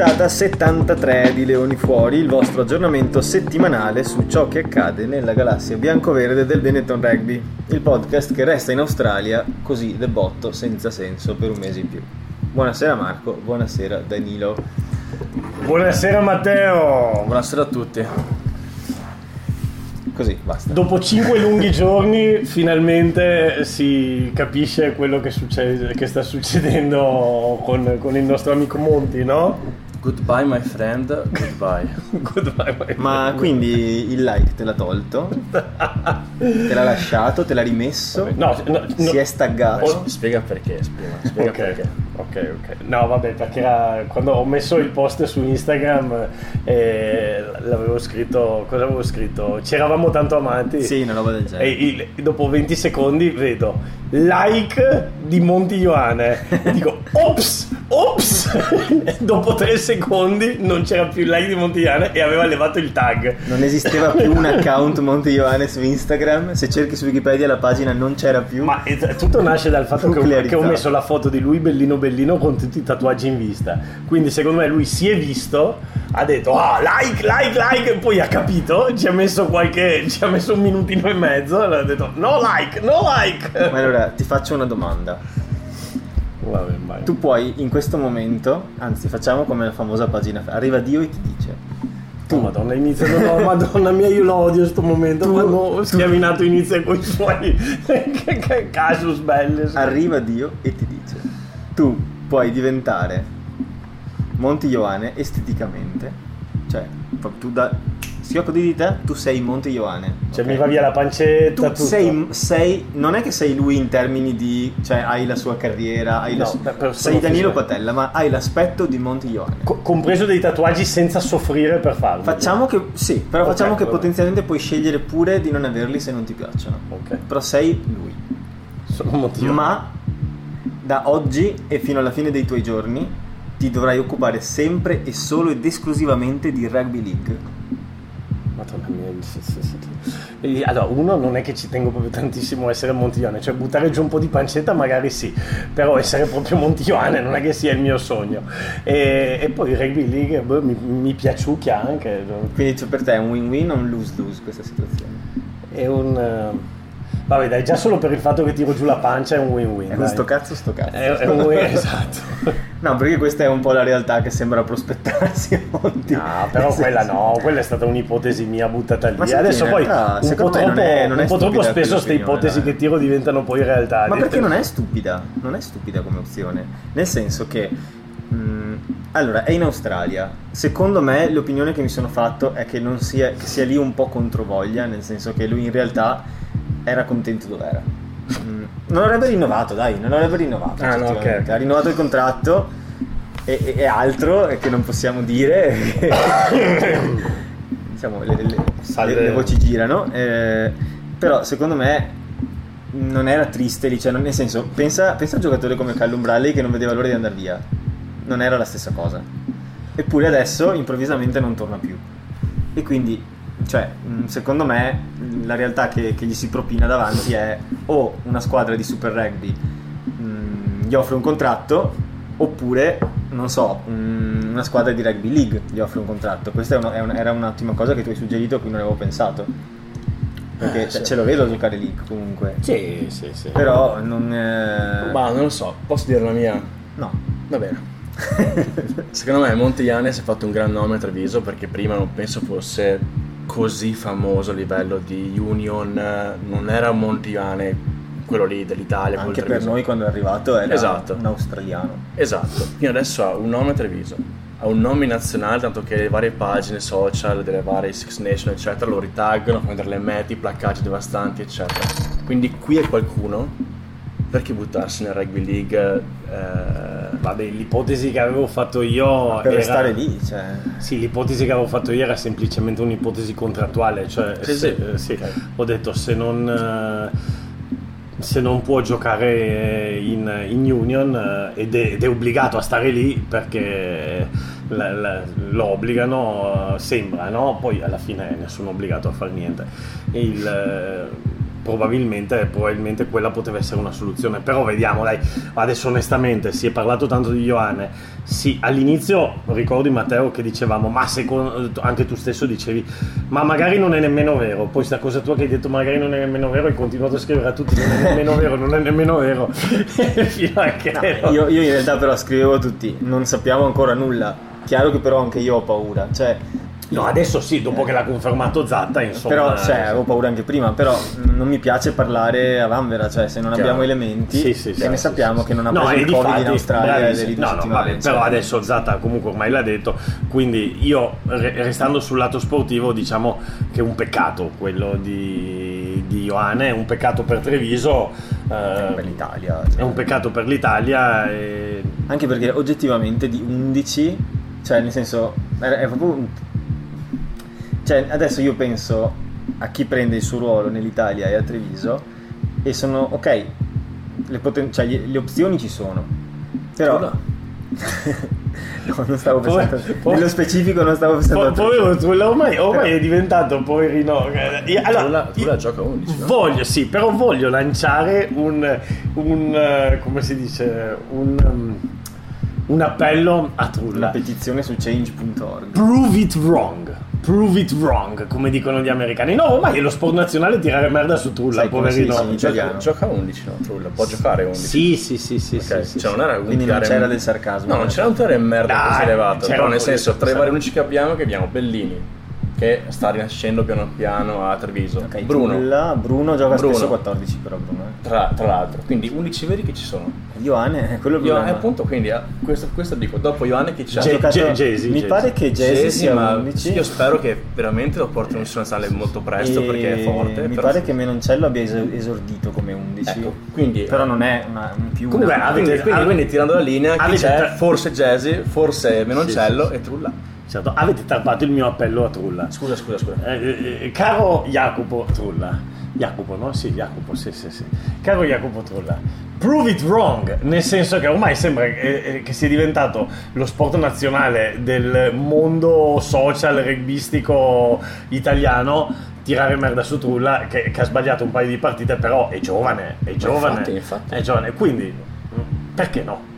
Puntata 73 di Leoni Fuori, il vostro aggiornamento settimanale su ciò che accade nella galassia bianco-verde del Benetton Rugby, il podcast che resta in Australia così debotto senza senso per un mese in più. Buonasera Marco, buonasera Danilo. Buonasera Matteo. Buonasera a tutti. Così, basta. Dopo cinque lunghi giorni finalmente si capisce quello che, succede, che sta succedendo con, con il nostro amico Monti, no? Goodbye my friend, goodbye. Goodbye, my Ma friend. quindi il like te l'ha tolto? te l'ha lasciato? Te l'ha rimesso? No, no, no. Si è staggato? Oh, Spiega perché, spiega, spiega Ok, perché. Ok, ok. No, vabbè, perché era- quando ho messo il post su Instagram eh, l'avevo scritto, cosa avevo scritto? Ci eravamo tanto amanti. Sì, una roba del genere. E il- dopo 20 secondi vedo like di Monti Ioane. Dico, ops, ops. E dopo 3 secondi non c'era più il like di Monti Ioane e aveva levato il tag. Non esisteva più un account Monte Ioane su Instagram. Se cerchi su Wikipedia la pagina non c'era più. Ma eh, tutto nasce dal fatto che ho, che ho messo la foto di lui bellino bellino con tutti i tatuaggi in vista. Quindi secondo me lui si è visto, ha detto ah like, like, like, e poi ha capito, ci ha messo qualche, ci ha messo un minutino e mezzo e ha detto no like, no like. Ma allora ti faccio una domanda. Vabbè, vai. Tu puoi in questo momento, anzi facciamo come la famosa pagina, arriva Dio e ti dice, Oh, madonna, inizia, no, no, madonna mia, io lo odio sto momento. Tu- quando schiavinato inizia con i suoi che, che casus belli. arriva Dio e ti dice, tu puoi diventare Monte Ioane esteticamente, cioè tu da schiocco di dita tu sei Monte Ioane. Cioè, ok? mi va via la pancetta. Tu sei, sei- non è che sei lui in termini di, cioè hai la sua carriera, hai la No, su- per- per- sei Danilo. Patella, ma hai l'aspetto di Monte Ioane. Co- compreso dei tatuaggi senza soffrire per farlo. Facciamo che, sì, però Ok, facciamo che vabbè. potenzialmente puoi scegliere pure di non averli se non ti piacciono. Ok. Però sei lui. Sono un motivo. Ma da oggi e fino alla fine dei tuoi giorni ti dovrai occupare sempre e solo ed esclusivamente di rugby league. Madonna mia. sì, sì, sì. Allora, uno non è che ci tengo proprio tantissimo a essere Montiglione, cioè buttare giù un po' di pancetta magari sì, però essere proprio Montiglione non è che sia il mio sogno. E, e poi il rugby league boh, mi, mi piaciucchia anche, Quindi cioè, per te è un win-win o un lose-lose questa situazione? è un... eh, Vabbè dai, già solo per il fatto che tiro giù la pancia è un win-win. È un dai. sto cazzo sto cazzo. È, è un win, esatto. No, perché questa è un po' la realtà che sembra prospettarsi a Monti. No, però quella no, quella è stata un'ipotesi mia buttata Ma lì. senti, Adesso in poi realtà, un po' secondo me non troppo, è- non è un po' troppo spesso queste ipotesi dai. che tiro diventano poi realtà. Ma perché non è stupida? Non è stupida come opzione. Nel senso che. mh, allora, è in Australia. Secondo me l'opinione che mi sono fatto è che non sia, che sia lì un po' controvoglia, nel senso che lui in realtà era contento dove era. Mm, Non avrebbe rinnovato, dai, non avrebbe rinnovato. Ah, no, oggettivamente. ok. Ha rinnovato il contratto e, e- e altro che non possiamo dire. diciamo, le, le- le- le voci girano. eh, però secondo me non era triste lì, cioè, non- nel senso, pensa, pensa a un giocatore come Callum Bradley che non vedeva l'ora di andare via. Non era la stessa cosa. Eppure adesso improvvisamente non torna più. E quindi, cioè, mh, secondo me la realtà che, che gli si propina davanti è o una squadra di Super Rugby mh, gli offre un contratto, oppure, non so, mh, una squadra di Rugby League gli offre un contratto. Questa è una- è una- era un'ottima cosa che tu hai suggerito a cui non avevo pensato. Perché Eh, cioè, ce lo vedo a giocare lì comunque. Sì, sì, sì. Però non... eh, Ma non lo so, posso dire la mia? No. Va bene. Secondo me Montigliane si è fatto un gran nome a Treviso perché prima non penso fosse così famoso a livello di Union, eh, non era Montigliane quello lì dell'Italia. Anche per noi quando è arrivato era Esatto. un australiano. Esatto, quindi adesso ha un nome a Treviso, ha un nome nazionale, tanto che le varie pagine social delle varie Six Nation, eccetera, lo ritaggano, fanno delle mete, placcaggi devastanti, eccetera. Quindi qui è qualcuno, perché buttarsi nel rugby league? Eh, Vabbè, l'ipotesi che avevo fatto io Per era... restare lì, cioè... Sì, l'ipotesi che avevo fatto io era semplicemente un'ipotesi contrattuale, cioè Sì, se- sì. eh, sì, Ok. ho detto se non, eh, se non può giocare in, in Union eh, ed, è, ed è obbligato a stare lì perché la- la- lo obbligano, sembra, no? Poi alla fine nessuno è obbligato a fare niente. Il, probabilmente, probabilmente quella poteva essere una soluzione. Però vediamo, dai, adesso onestamente si è parlato tanto di Ioane. Sì, all'inizio ricordi Matteo che dicevamo, ma secondo, anche tu stesso dicevi, ma magari non è nemmeno vero. Poi sta cosa tua che hai detto magari non è nemmeno vero, hai continuato a scrivere a tutti, non è nemmeno vero, non è nemmeno vero. Fino a che No, io, io in realtà però scrivevo a tutti, non sappiamo ancora nulla. Chiaro che però anche io ho paura, cioè No, adesso sì, dopo che l'ha confermato Zatta, insomma. Però, cioè, avevo paura anche prima, però non mi piace parlare a Vanvera, cioè se non Chiaro. abbiamo elementi, Sì, sì, e sì, sappiamo che non ha No, preso il di Covid fatti, in Australia è due No, no, vabbè, però adesso Zatta comunque ormai l'ha detto, quindi io re- restando sul lato sportivo diciamo che è un peccato quello di, di Ioane, è un peccato per Treviso, eh, per l'Italia. è cioè. un peccato per l'Italia e... Anche perché oggettivamente di 11, cioè nel senso, è, è proprio un... Cioè adesso io penso a chi prende il suo ruolo nell'Italia e a Treviso e sono, ok, le, poten- cioè, gli- le opzioni ci sono, però... No, non stavo Poi- pensando, poi- nello specifico non stavo pensando Po- a Trulla. povero Trulla, ormai, ormai è diventato poverino. eh, Allora, Trulla, Trulla io- gioca 11, no? Voglio, sì, però voglio lanciare un, un eh, come si dice, un, um, un appello a Una Trulla. petizione su change.org. Prove it wrong. Prove it wrong, come dicono gli americani. No, ormai è lo sport nazionale tirare merda su Trulla, Sai poverino. Gioca, italiano. gioca 11, no? Trulla, può giocare 11. Sì, sì, sì, sì, Ok, sì, sì, cioè sì. non era Quindi non c'era del sarcasmo. No, non c'era un tirare merda Dai, così elevato. Però nel senso, tra i sì. vari unici che abbiamo, che abbiamo Bellini, che sta rinascendo piano piano a Treviso. Ok, Bruno, Trulla, Bruno gioca Bruno. spesso 14 però Bruno. eh. tra, tra l'altro. Quindi 11 veri che ci sono. Ioane, è quello il Io, problema. eh, appunto, quindi eh, questo, questo dico, dopo Ioane chi c'è? Ge- giocato- Jesi, mi Jesi. pare che Jesse Jesse, sia ma 11 io spero che veramente lo portino in nazionale molto presto e perché è forte. mi però- pare che Menoncello abbia es- esordito come 11 Ecco, quindi però non è una, un più Comunque, una- avete- quindi, quindi, quindi tirando la linea c'è? tre- Forse Jesse, forse Menoncello Sì, sì, e Trulla. Certo, avete tarpato il mio appello a Trulla. Scusa, scusa, scusa. Eh, eh, eh, caro Jacopo Trulla, Jacopo, no? Sì, Jacopo, sì, sì, sì. Caro Jacopo Trulla, prove it wrong, nel senso che ormai sembra eh, eh, che sia diventato lo sport nazionale del mondo social rugbyistico italiano tirare merda su Trulla che, che ha sbagliato un paio di partite, però è giovane, è giovane, infatti, infatti. è giovane, quindi perché no?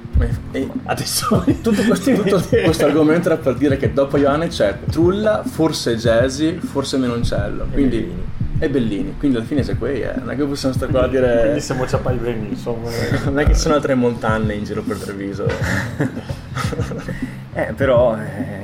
E Adesso tutto questo, tutto questo argomento era per dire che dopo Ioane c'è Trulla, forse Jesse, forse Menoncello. Quindi, Bellini. e Bellini. Quindi alla fine sei qui, eh. non è che possiamo stare qua a dire. quindi siamo ciapai bene, insomma. Non è che ci sono altre montagne in giro per Treviso. eh però eh,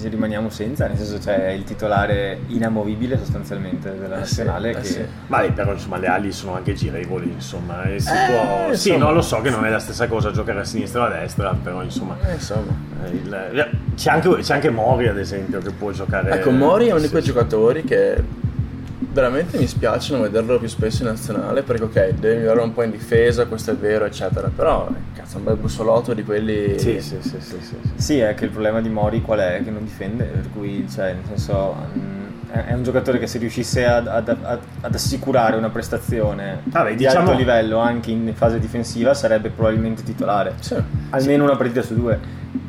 ci, rimaniamo senza nel senso c'è il titolare inamovibile sostanzialmente della Eh sì, nazionale eh che sì. Ma lì, però insomma le ali sono anche girevoli, insomma. E si Eh, può... Sì, insomma. no, lo so che non è la stessa cosa giocare a sinistra o a destra, però insomma. Eh, insomma. eh, il- C'è, anche, c'è anche Mori, ad esempio, che può giocare. Ecco, Mori è uno di sì, quei sì. giocatori che veramente mi spiace non vederlo più spesso in nazionale perché ok, deve migliorare un po' in difesa, questo è vero, eccetera. Però, eh, cazzo, un bel bussolotto di quelli... Sì, sì, sì, sì, sì, sì. sì è che il problema di Mori qual è? che non difende per cui cioè nel senso mm, è un giocatore che se riuscisse ad, ad- ad- ad assicurare una prestazione Vabbè, di diciamo- alto livello anche in fase difensiva sarebbe probabilmente titolare Sì. almeno una partita su due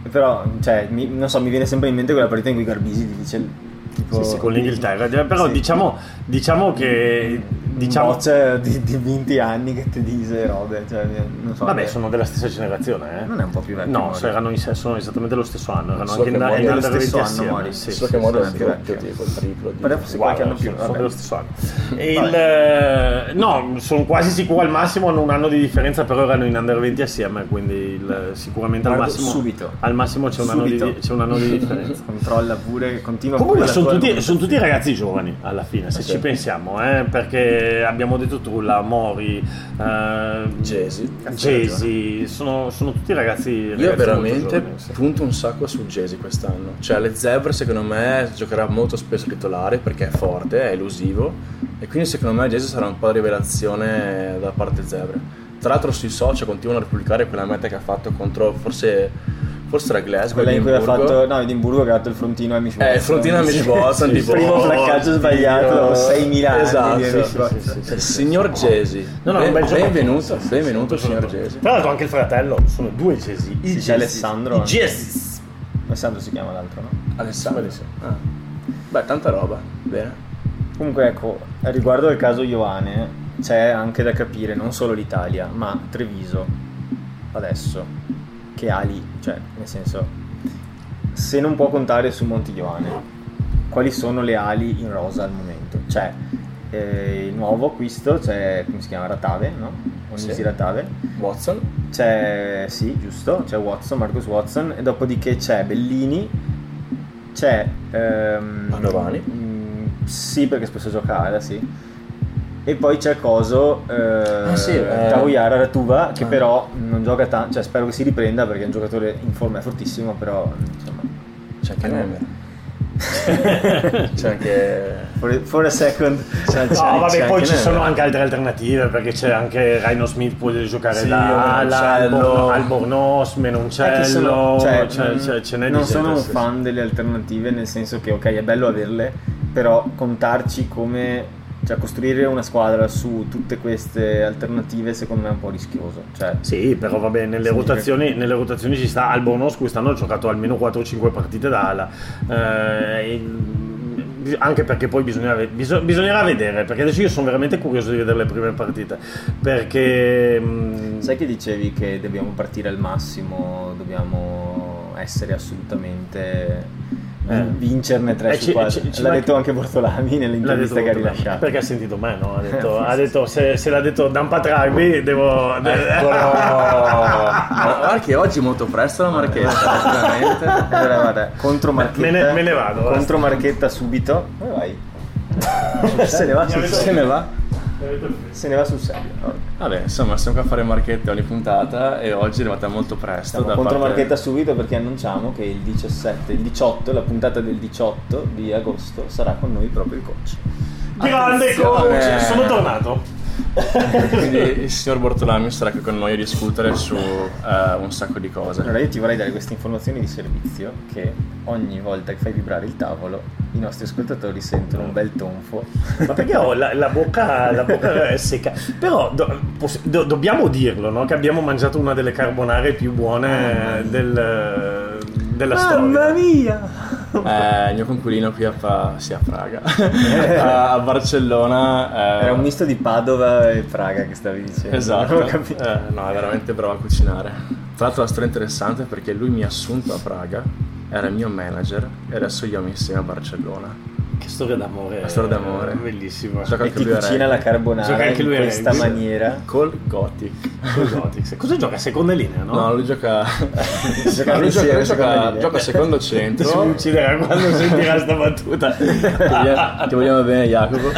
però cioè, mi, non so mi viene sempre in mente quella partita in cui Garbisi gli dice tipo Sì, sì, con l'Inghilterra. Però Sì. diciamo, diciamo che. Diciamo, diciamo di, di 20 anni che ti dice robe cioè, non so Vabbè, eh, sono della stessa generazione, eh. non è un po' più vecchio No, se erano in- sono esattamente lo stesso anno, erano Solo anche che in, Mori in è lo under stesso 20 anno. Mori. Sì, Solo sì, che sì, doppio, sì. tipo il triplo. Di... Però forse qualche anno più sono, dello stesso anno. Il, eh, no, sono quasi sicuro al massimo hanno un anno di differenza, però erano in under 20 assieme, quindi il- sicuramente al Guardo massimo, subito. al massimo c'è un, anno di, c'è un anno di differenza. controlla pure continua Comunque sono tutti, argomentazione. sono tutti ragazzi giovani alla fine, se Sì. ci pensiamo, eh, abbiamo detto Trulla, Mori, eh, Jesi. Jesi, sono, sono tutti ragazzi, Io ragazzi molto veramente giovani, sì. punto un sacco su Jesi quest'anno. Cioè, le zebre secondo me giocherà molto spesso titolare perché è forte, è elusivo. E quindi secondo me Jesi sarà un po' la rivelazione da parte zebre. Tra l'altro sui social continuano a pubblicare quella meta che ha fatto contro forse forse era Glasgow quella in cui ha fatto no Edimburgo che ha dato il frontino a Mish Eh, il frontino a Mitch Watson, il tipo, primo oh, placcaggio sbagliato Dio. 6.000 anni Esatto. signor giocatore. benvenuto, benvenuto signor sì. Jesi. Tra l'altro anche il fratello, sono due Jesi. I Sì, c'è Jesi. Alessandro. I Jesi. Alessandro si chiama l'altro no? Alessandro. Ah. Beh, tanta roba. Bene. Comunque ecco, riguardo al caso Ioane, c'è anche da capire non solo l'Italia, ma Treviso adesso che ha lì, cioè nel senso, se non può contare su Monti Ioane, quali sono le ali in rosa al momento? C'è eh, il nuovo acquisto, c'è come si chiama Ratave, no? Onisi Sì. Ratave. Watson, C'è, sì, giusto, c'è Watson, Marcus Watson, e dopodiché c'è Bellini, c'è... ehm, Padovani. mm, sì, perché spesso gioca Ada, sì. E poi c'è Coso, eh, Ah, sì, eh. Ratuva, che Ah. però non gioca tanto, cioè spero che si riprenda perché è un giocatore in forma, è fortissimo, però insomma... c'è anche Eh. nome. c'è anche... For a, for a second... C'è, c'è- No, vabbè, poi ci nome. sono anche altre alternative perché c'è anche Rhino Smith può giocare Sì, da. Albornoz, È che Menoncello, sono- cioè, cioè, non- cioè, ce n'è non di sono un fan delle alternative nel senso che ok è bello averle però contarci come cioè costruire una squadra su tutte queste alternative secondo me è un po' rischioso cioè Sì, però vabbè, nelle, rotazioni, nelle rotazioni ci sta. Albornoz quest'anno ha giocato almeno 4-5 partite da ala. Eh, e- anche perché poi bisognerà, biso- bisognerà vedere, perché adesso io sono veramente curioso di vedere le prime partite. Perché... mm, sai che dicevi che dobbiamo partire al massimo dobbiamo essere assolutamente Eh. vincerne 3 Eh, su ci- 4 ci- ci l'ha manca- detto anche Bortolami nell'intervista che ha rilasciato Perché ha sentito me, no? Ha detto, Eh, ha detto se, se l'ha detto Dampa Tragbi, devo... Ma guarda che oggi è molto presto la marchetta, veramente. allora guarda contro Marchetta Me ne- me ne vado, basta. contro Marchetta subito dove vai? se ne va Se ne va? Se ne va sul serio no? Vabbè, insomma, stiamo qua a fare marchette ogni puntata e oggi è arrivata molto presto. Stiamo da contro parte- Marchetta subito perché annunciamo che il 17, il 18, la puntata del 18 di agosto sarà con noi proprio il coach. Grande Attenzione. coach! Sono tornato. Quindi il signor Bortolami sarà qui con noi a discutere su eh, un sacco di cose. Allora io ti vorrei dare queste informazioni di servizio che ogni volta che fai vibrare il tavolo i nostri ascoltatori sentono un bel tonfo. Ma perché ho la, la bocca, la bocca è secca? Però do- poss- do- dobbiamo dirlo, no? Che abbiamo mangiato una delle carbonare più buone del- della storia. mia! Eh, il mio conculino qui a, Pa- sì, a Praga, a, a Barcellona. eh, Era un misto di Padova e Praga che stavi dicendo. Esatto. Eh, no, è veramente bravo a cucinare. Tra l'altro la storia è interessante perché lui mi ha assunto a Praga, era il mio manager e adesso io insieme a Barcellona. Che storia d'amore. Una storia d'amore. Bellissima. Gioca E anche ti lui a cucina la carbonara Gioca anche in lui a questa rugby. maniera. Col Gothic. Gothic. Cosa gioca? Seconda linea, no? No, lui gioca. Giocano lui gioca, lui gioca, gioca secondo Ti si centro. ucciderà quando sentirà sta battuta. Ti vogliamo, ti vogliamo bene, Jacopo.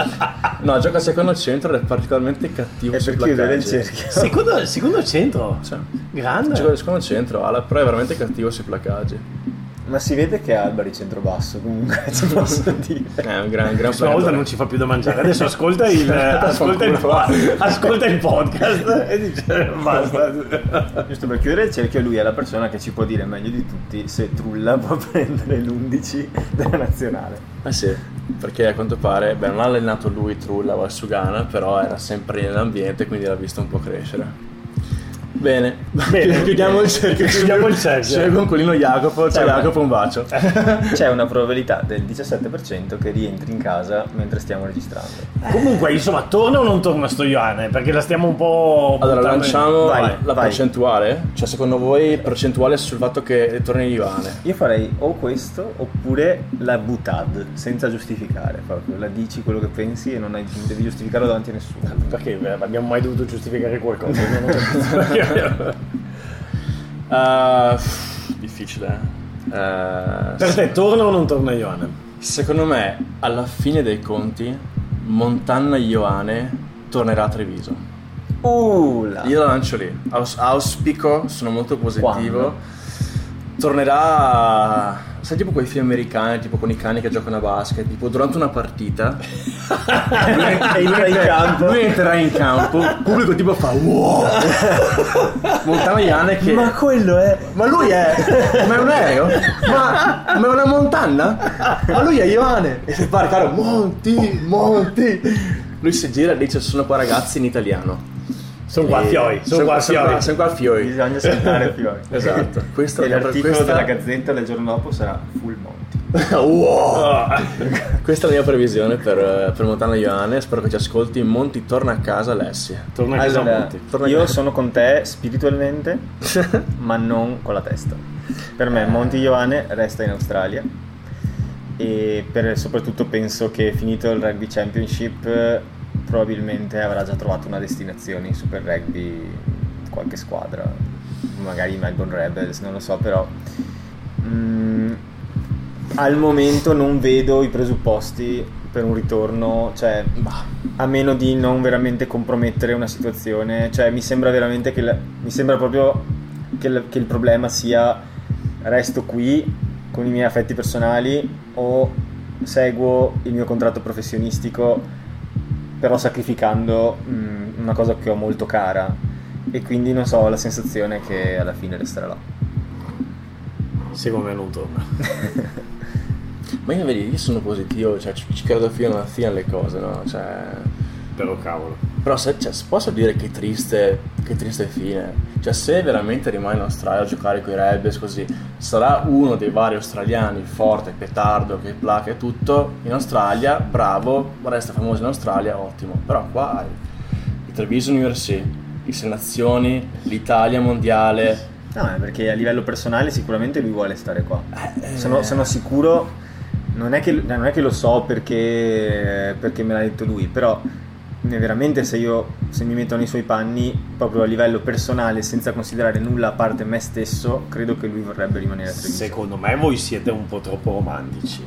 No, gioca secondo centro ed è particolarmente cattivo È sui per chiudere il cerchio. secondo, secondo centro. Cioè, Grande. gioca secondo centro, però è veramente cattivo sui placcaggi. Ma si vede che Alba di centrobasso comunque, ti posso dire. È un gran, gran Una volta non ci fa più da mangiare, adesso ascolta il, ascolta il, ascolta il podcast e dice basta. Giusto per chiudere il cerchio, lui è la persona che ci può dire meglio di tutti se Trulla può prendere l'11 della nazionale. Eh sì, perché a quanto pare, beh, non ha allenato lui Trulla o Sugana, però era sempre nell'ambiente, quindi l'ha visto un po' crescere. Bene, Bene. chiudiamo il cerchio. Chiudiamo il cerchio. C'è il conculino Jacopo, ciao Ciao. Jacopo, un bacio. C'è una probabilità del 17% che rientri in casa mentre stiamo registrando. Comunque, insomma, torna o non torna sto Ioane? Perché la stiamo un po'. Allora, lanciamo Vai, la vai. percentuale? Cioè, secondo voi percentuale sul fatto che torni Ivane? Io farei o questo oppure la butad, senza giustificare proprio. La dici quello che pensi e non hai- non devi giustificarlo davanti a nessuno. Perché eh, abbiamo mai dovuto giustificare qualcosa? Uh, difficile. eh. per te, torna o non torna Ioane? Secondo me, alla fine dei conti, Montanna Ioane tornerà a Treviso. Uh. Io la lancio lì. Aus- auspico, sono molto positivo. Quando? Tornerà. Sai, tipo quei film americani, tipo con i cani che giocano a basket, tipo durante una partita. E entra in campo. Lui entrerà in campo, il pubblico tipo fa wow! Montana Iane che. Ma quello è... Ma lui è. Ma è un aereo? Ma, ma è una montanna? Ma lui è Ioane! E si fa caro, Monti, Monti! Lui si gira e dice: Sono qua ragazzi in italiano. Sono qua fioi, sono qua sono fioi. Sono qua fioi. Bisogna saltare fiori. Esatto. Questo- e l'articolo questa- della Gazzetta del giorno dopo sarà Full Monty. wow. Questa è la mia previsione per, per Montana Ioane. Spero che ci ascolti. Monti, torna a casa, Alessi. Torna a casa Allora, Monti. Torna io a- sono con te spiritualmente, ma non con la testa. Per me Monti Ioane resta in Australia e per- soprattutto penso che finito il Rugby Championship eh, probabilmente avrà già trovato una destinazione in Super Rugby, qualche squadra, magari i Melbourne Rebels, non lo so, però mm, al momento non vedo i presupposti per un ritorno, cioè a meno di non veramente compromettere una situazione, cioè mi sembra veramente che la- mi sembra proprio che, il- che il problema sia resto qui con i miei affetti personali o seguo il mio contratto professionistico però sacrificando mm, una cosa che ho molto cara e quindi non so, ho la sensazione che alla fine resterà là. Secondo me non torna. Ma io vedi, io sono positivo, cioè ci, ci credo fino alla fine alle cose, no? Cioè, Però cavolo. però se, cioè, posso dire che triste, che triste fine. Cioè, se veramente rimane in Australia a giocare con i Rebels così, sarà uno dei vari australiani, forte, petardo, che placa e tutto, in Australia, bravo, resta famoso in Australia, ottimo. Però qua hai il Treviso University, i Sei Nazioni, l'Italia mondiale. No, è perché a livello personale sicuramente lui vuole stare qua. Eh, Sono, sono sicuro, non è, che, non è che lo so perché, perché me l'ha detto lui, però eh, veramente se io se mi metto nei suoi panni, proprio a livello personale, senza considerare nulla a parte me stesso, credo che lui vorrebbe rimanere a Treviso. Secondo me voi siete un po' troppo romantici.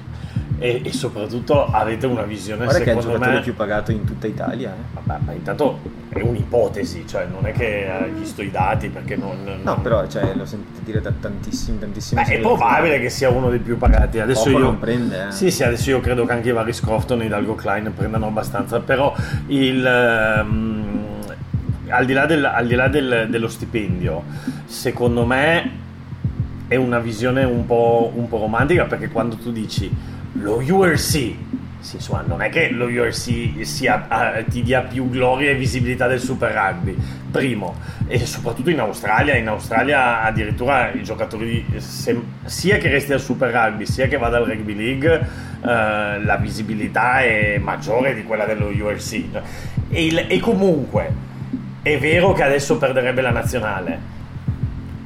E, e soprattutto avete una visione Guarda che è il secondo giocatore me più pagato in tutta Italia. eh. Vabbè, ma intanto è un'ipotesi, cioè non è che hai visto i dati perché non... No, non- però cioè, l'ho sentito dire da tantissimi, tantissimi Beh, è probabile che sia uno dei più pagati. Adesso Poco io non prende, eh. Sì, sì, adesso io credo che anche i vari Scrofton e Hidalgo Klein prendano abbastanza, però il ehm, al di là, del- al di là del- dello stipendio, secondo me è una visione un po', un po' romantica perché quando tu dici lo URC, sì, insomma, non è che lo URC sia- ah, ti dia più gloria e visibilità del Super Rugby, primo, e soprattutto in Australia, in Australia addirittura i giocatori, se- sia che resti al Super Rugby, sia che vada al Rugby League, eh, la visibilità è maggiore di quella dello URC. E, il- e comunque, è vero che adesso perderebbe la nazionale,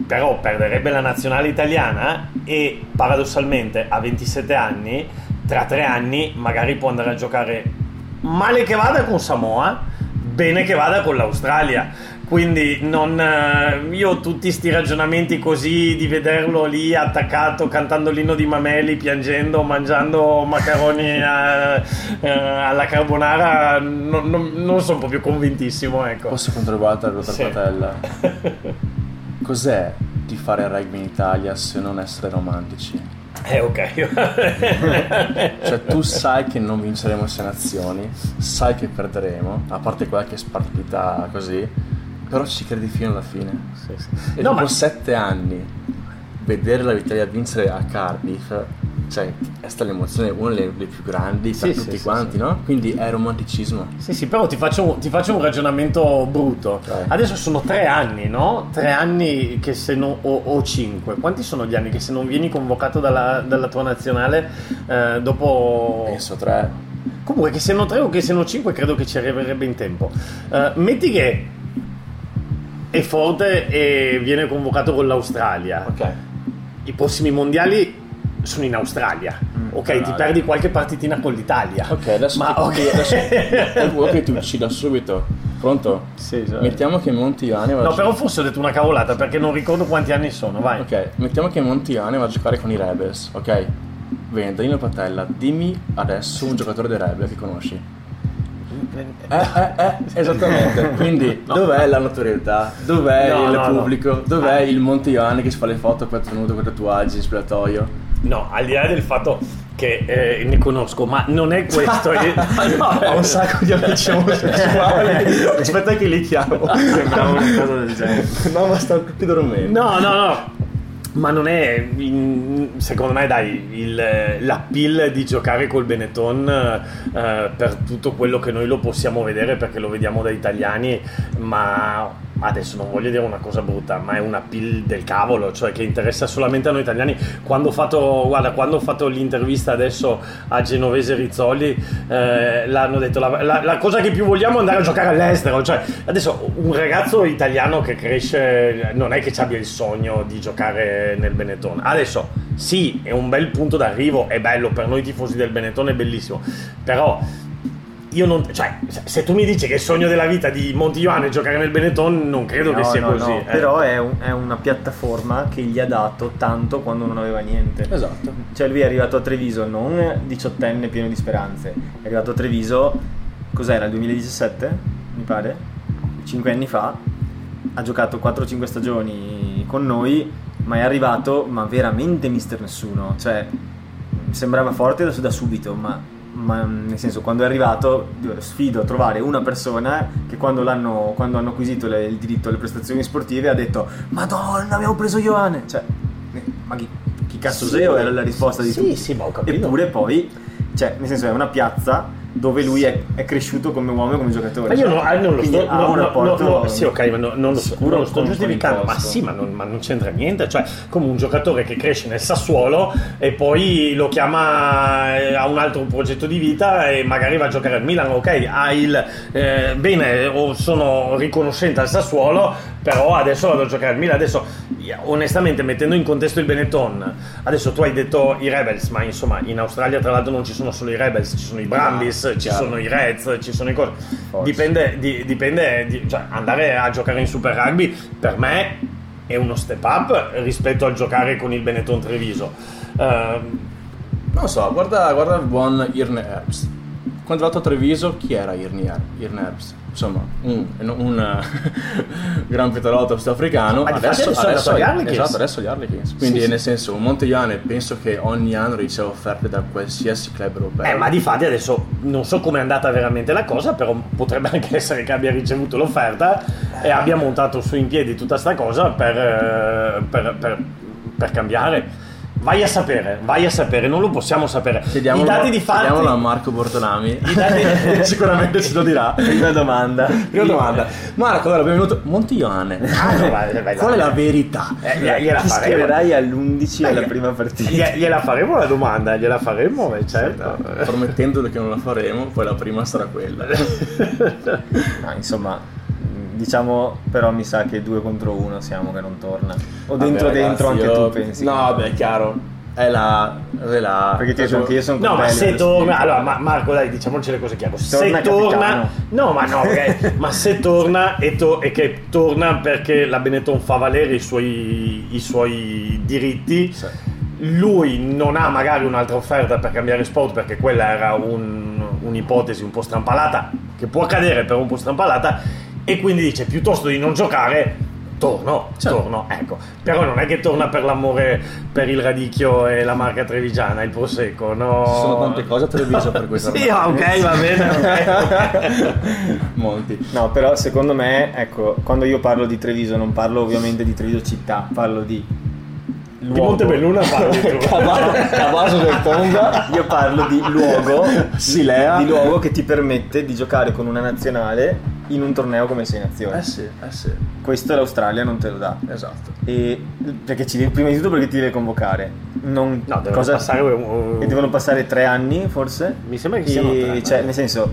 però perderebbe la nazionale italiana e paradossalmente a 27 anni, tra tre anni magari può andare a giocare male che vada con Samoa, bene che vada con l'Australia. Quindi non, eh, io tutti sti ragionamenti così di vederlo lì attaccato cantando l'inno di Mameli, piangendo, mangiando macaroni a- eh, alla carbonara, non, non- non sono proprio convintissimo. Ecco. Posso controbattere la Sì. patella? Cos'è di fare rugby in Italia se non essere romantici? Eh, ok. Cioè, tu sai che non vinceremo sei nazioni, sai che perderemo, a parte qualche spartita così, però ci credi fino alla fine. E No, dopo ma- sette anni, vedere la Italia vincere a Cardiff, cioè, è stata l'emozione una delle più grandi per Sì, tutti sì, quanti, sì. no? Quindi è romanticismo. Sì, sì, però ti faccio, ti faccio un ragionamento brutto. Vai. Adesso sono tre anni, no? Tre anni che se non. o, o cinque. Quanti sono gli anni che se non vieni convocato dalla, dalla tua nazionale eh, dopo. Penso tre. Comunque, che siano tre o che siano cinque, credo che ci arriverebbe in tempo. Eh, metti che è forte e viene convocato con l'Australia. Ok. I prossimi mondiali sono in Australia. ok, ti allora. perdi qualche partitina con l'Italia. Ok, adesso Ma ti- ok. adesso vuoi che ti uccida subito. Pronto? Sì, esatto. Mettiamo che Montiane va a No, gio- però forse ho detto una cavolata perché non ricordo quanti anni sono, vai. Ok, mettiamo che Montiane va a giocare con i Rebels, ok? Bene, Danilo Patella, dimmi adesso un giocatore dei Rebels che conosci. Eh, eh, eh, esattamente. Quindi, dov'è la notorietà? Dov'è No, il no, no. pubblico? Dov'è il Montiane che si fa le foto per tenuto con i tatuaggi in spogliatoio? No, al di là del fatto che eh, ne conosco, ma non è questo. eh, no, Ho un sacco di amici omosessuali. Aspetta che li chiamo. Sembrava una cosa del genere. No, ma stanno tutti dormendo. No, no, no. Ma non è, in- secondo me, dai, il, l'appeal di giocare col Benetton eh, per tutto quello che noi lo possiamo vedere perché lo vediamo da italiani, ma adesso non voglio dire una cosa brutta, ma è una pill del cavolo, cioè che interessa solamente a noi italiani. Quando ho fatto, guarda, quando ho fatto l'intervista adesso a Genovese Rizzoli, eh, l'hanno detto la, la- la cosa che più vogliamo è andare a giocare all'estero. Cioè, adesso un ragazzo italiano che cresce non è che ci abbia il sogno di giocare nel Benetton. Adesso sì, è un bel punto d'arrivo, è bello per noi tifosi del Benetton, è bellissimo. Però io non, cioè, se- tu mi dici che il sogno della vita di Montigliano è giocare nel Benetton, non credo che No, sia no, così. no, eh. Però è, un- è una piattaforma che gli ha dato tanto quando non aveva niente. Esatto. Cioè lui è arrivato a Treviso non diciottenne pieno di speranze, è arrivato a Treviso, cos'era, il 2017 mi pare? Cinque anni fa, ha giocato 4-5 stagioni con noi, ma è arrivato, ma veramente mister nessuno, cioè sembrava forte da, da subito, ma, ma nel senso quando è arrivato sfido a trovare una persona che quando, l'hanno, quando hanno acquisito le- il diritto alle prestazioni sportive ha detto Madonna, abbiamo preso Ioane, cioè, ma chi, chi cazzo sei? Era la risposta di Sì, tutti. sì, ma ho capito. Eppure poi, cioè, nel senso è una piazza dove lui è, è cresciuto come uomo e come giocatore. Ma io no- ah, non lo quindi sto, no, no, no, sì, ok, ma no- non, lo sto, sicuro non lo sto giustificando, ma sì, ma non, ma non c'entra niente. Cioè, come un giocatore che cresce nel Sassuolo e poi lo chiama eh, a un altro progetto di vita e magari va a giocare al Milan, ok, ha il eh, bene, o sono riconoscente al Sassuolo, però adesso vado a giocare al Milan. Adesso, onestamente, mettendo in contesto il Benetton, adesso tu hai detto i Rebels, ma insomma, in Australia, tra l'altro, non ci sono solo i Rebels, ci sono i Brambis, ci chiaro. sono i Reds, ci sono i cose. Dipende, di- dipende di- cioè andare a giocare in Super Rugby per me è uno step up rispetto al giocare con il Benetton Treviso. Ehm, Non so, guarda, guarda il buon Irne Herbst. Quando è arrivato a Treviso, chi era Irne, Her- Irne Herbst? Insomma, un, un gran petarotto sudafricano. Adesso andato agli Harlequins. Esatto, adesso agli Harlequins. Quindi, Sì, nel senso, un Montegliane penso che ogni anno riceva offerte da qualsiasi club europeo. eh, ma di fatti adesso non so come è andata veramente la cosa, però potrebbe anche essere che abbia ricevuto l'offerta e abbia montato su in piedi tutta sta cosa per, eh, per- per- per cambiare. Vai a sapere, vai a sapere, non lo possiamo sapere. Chiediamolo, I dati di fatti... chiediamolo a Marco Bortonami. I dati- Sicuramente ce lo dirà. Prima domanda. Prima domanda. Marco, allora abbiamo venuto Montigliane. Ah, no, vai, vai, Qual è la verità? Eh, gliela- gliela Ti faremo. scriverai all'11 alla Eh, prima partita. Glie- Gliela faremo la domanda, gliela faremo, eh, certo. Promettendole che non la faremo, poi la prima sarà quella. No, insomma, diciamo, però mi sa che due contro uno siamo che non torna. O dentro Vabbè, dentro ragazzi, anche io- tu pensi. No, beh, è chiaro. È la. È la Perché ti detto anche io sono No, ma se torna, allora, ma- Marco, dai, diciamoci le cose chiare. Se Torna torna, no, ma no, ok, ma se torna e, to- e che torna perché la Benetton fa valere i suoi, i suoi diritti. Sì. Lui non ha magari un'altra offerta per cambiare sport perché quella era un- un'ipotesi un po' strampalata, che può accadere però un po' strampalata, e quindi dice piuttosto di non giocare. Torno, Certo. torno, ecco. Però non è che torna per l'amore per il radicchio e la marca trevigiana, il prosecco, no. Ci sono tante cose a Treviso per cui Sì, ok, va bene. ok. Monti. No, però secondo me, ecco, quando io parlo di Treviso non parlo ovviamente di Treviso città, parlo di Di luogo. Montebelluna parli tu. Cavaso del Tonga. Io parlo di luogo, Silea. di luogo che ti permette di giocare con una nazionale in un torneo come sei nazione. Eh sì, eh sì. Questo l'Australia non te lo dà. Esatto. E perché ci devi, prima di tutto perché ti deve convocare. Non, No, devono passare un- e devono passare tre anni forse. Mi sembra che siano tre, cioè, no? nel senso,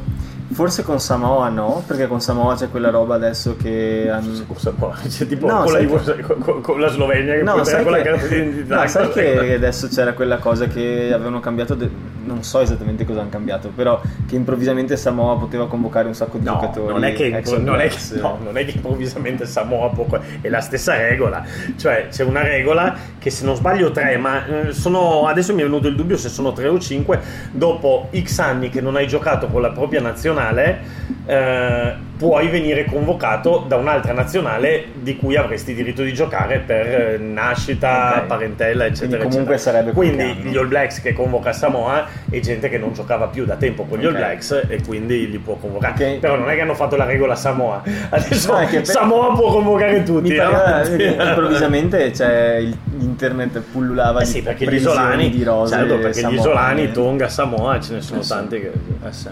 forse con Samoa no, perché con Samoa c'è quella roba adesso che hanno. Scusa, poi, c'è tipo No, con, la, Jugos- con- con- con la Slovenia che No, puoi sai con la che, carta d'identità. no, sai che adesso c'era quella cosa che avevano cambiato, de- non so esattamente cosa hanno cambiato, però che improvvisamente Samoa poteva convocare un sacco di No, giocatori. non è, che, non, è che, no, non è che improvvisamente Samoa può. È la stessa regola. Cioè, c'è una regola che se non sbaglio tre, ma eh, sono. Adesso mi è venuto il dubbio se sono tre o cinque. Dopo X anni che non hai giocato con la propria nazionale, eh, puoi venire convocato da un'altra nazionale di cui avresti diritto di giocare per eh, nascita, Ok. parentela, eccetera. Quindi comunque eccetera. sarebbe Quindi gli All Blacks che convoca Samoa è gente che non giocava più da tempo con gli All Ok. Blacks e quindi li può convocare. Ok. Però non è che hanno fatto la regola Samoa. Adesso No, per- Samoa può convocare tutti. Mi pareva avanti. che improvvisamente cioè, l'internet pullulava Eh sì, di perché gli isolani, di rose certo, perché gli samoane. isolani, Tonga, Samoa, ce ne sono Eh sì. tanti che... Eh sì.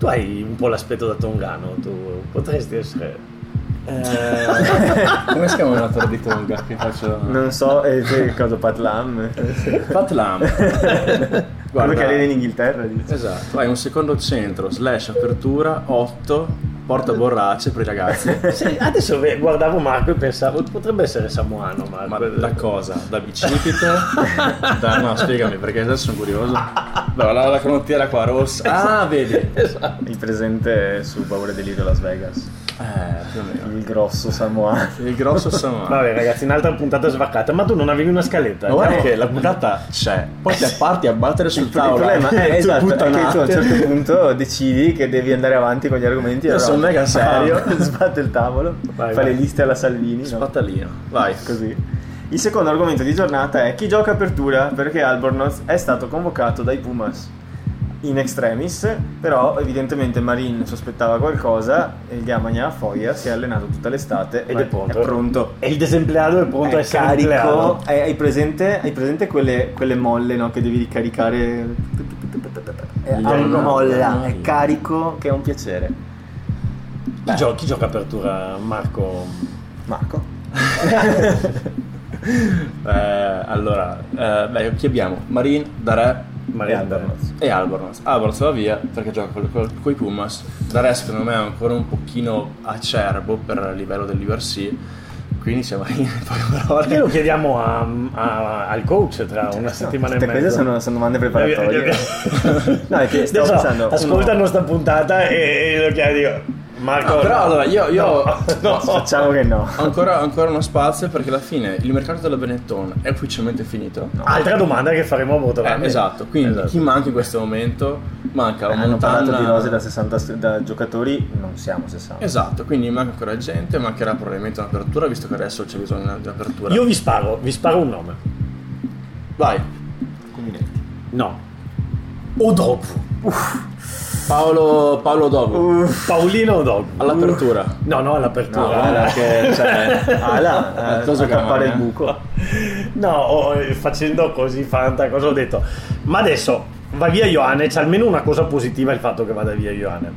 Tu hai un po' l'aspetto da tongano, tu potresti essere... Eh, come si chiama una torre di Tonga? Che faccio... Non so, eh, che cosa, Pat Lam? Pat Lam. Quello che allena in Inghilterra, dice. Esatto, hai un secondo centro, slash apertura, 8, porta borracce per i ragazzi. Sì, adesso guardavo Marco e pensavo potrebbe essere samoano Marco. Ma da cosa? Da bicipite? da, no, spiegami perché adesso sono curioso. Beh, la, la canottiera qua rossa. Ah, vedi. Esatto. Il presente su Paura Delirio Las Vegas. Eh. Il grosso Samoa. Il grosso Samoa. Vabbè ragazzi, un'altra puntata svaccata, ma tu non avevi una scaletta? Ma guarda Andiamo- che la puntata c'è, poi ti parti a battere sul Il tavolo. problema è Tu esatto, è che tu a un certo punto decidi che devi andare avanti con gli argomenti. Io sono mega serio. Sbatte il tavolo, Vai, fa vai. le liste alla Salvini. no? Spattalino, vai. Così. Il secondo argomento di giornata è chi gioca apertura perché Albornoz è stato convocato dai Pumas in extremis, però evidentemente Marin sospettava qualcosa e il Gamagna Foglia si è allenato tutta l'estate Ed è pronto. È pronto. E il desempleato è pronto È essere carico, empleato. hai, hai presente, hai presente quelle, quelle molle no, che devi ricaricare? È Gli a anno- molla, è carico che è un piacere. Chi, gio- chi gioca apertura Marco? Marco? Eh, allora, eh, beh, chi abbiamo? Marin, Dare Maria Albornoz. e Albornoz. Albornoz va via perché gioca con, i Pumas. Dare secondo me è ancora un pochino acerbo per il livello dell'URC. Quindi siamo in poche parole. lo chiediamo a- a- al coach tra una settimana Tutte e mezza? queste sono, sono domande preparatorie. no, è che stavo Adesso pensando. ascolta uno- nostra puntata e, e lo chiedi Marco No, però allora io, io no, Facciamo che no. ancora, ancora uno spazio perché alla fine il mercato della Benetton è ufficialmente finito. altra domanda che faremo a Eh, Votoranni esatto, quindi Esatto. chi manca in questo momento? Manca la Hanno parlato Montana. di rose da 60 st- da giocatori, non siamo 60. Esatto, quindi manca ancora gente, mancherà probabilmente un'apertura visto che adesso c'è bisogno di un'apertura. io vi sparo vi sparo un nome Vai, Cominetti. no Odogwu Paolo, Paolo Dogo, Paolino Odogwu all'apertura. no no No, all'apertura guarda che cioè, ah, là, Eh, eh, cosa a tappare il chiamare? buco. No, oh, eh, facendo così fanta cosa ho detto. Ma adesso va via Ioane, c'è almeno una cosa positiva il fatto che vada via Ioane.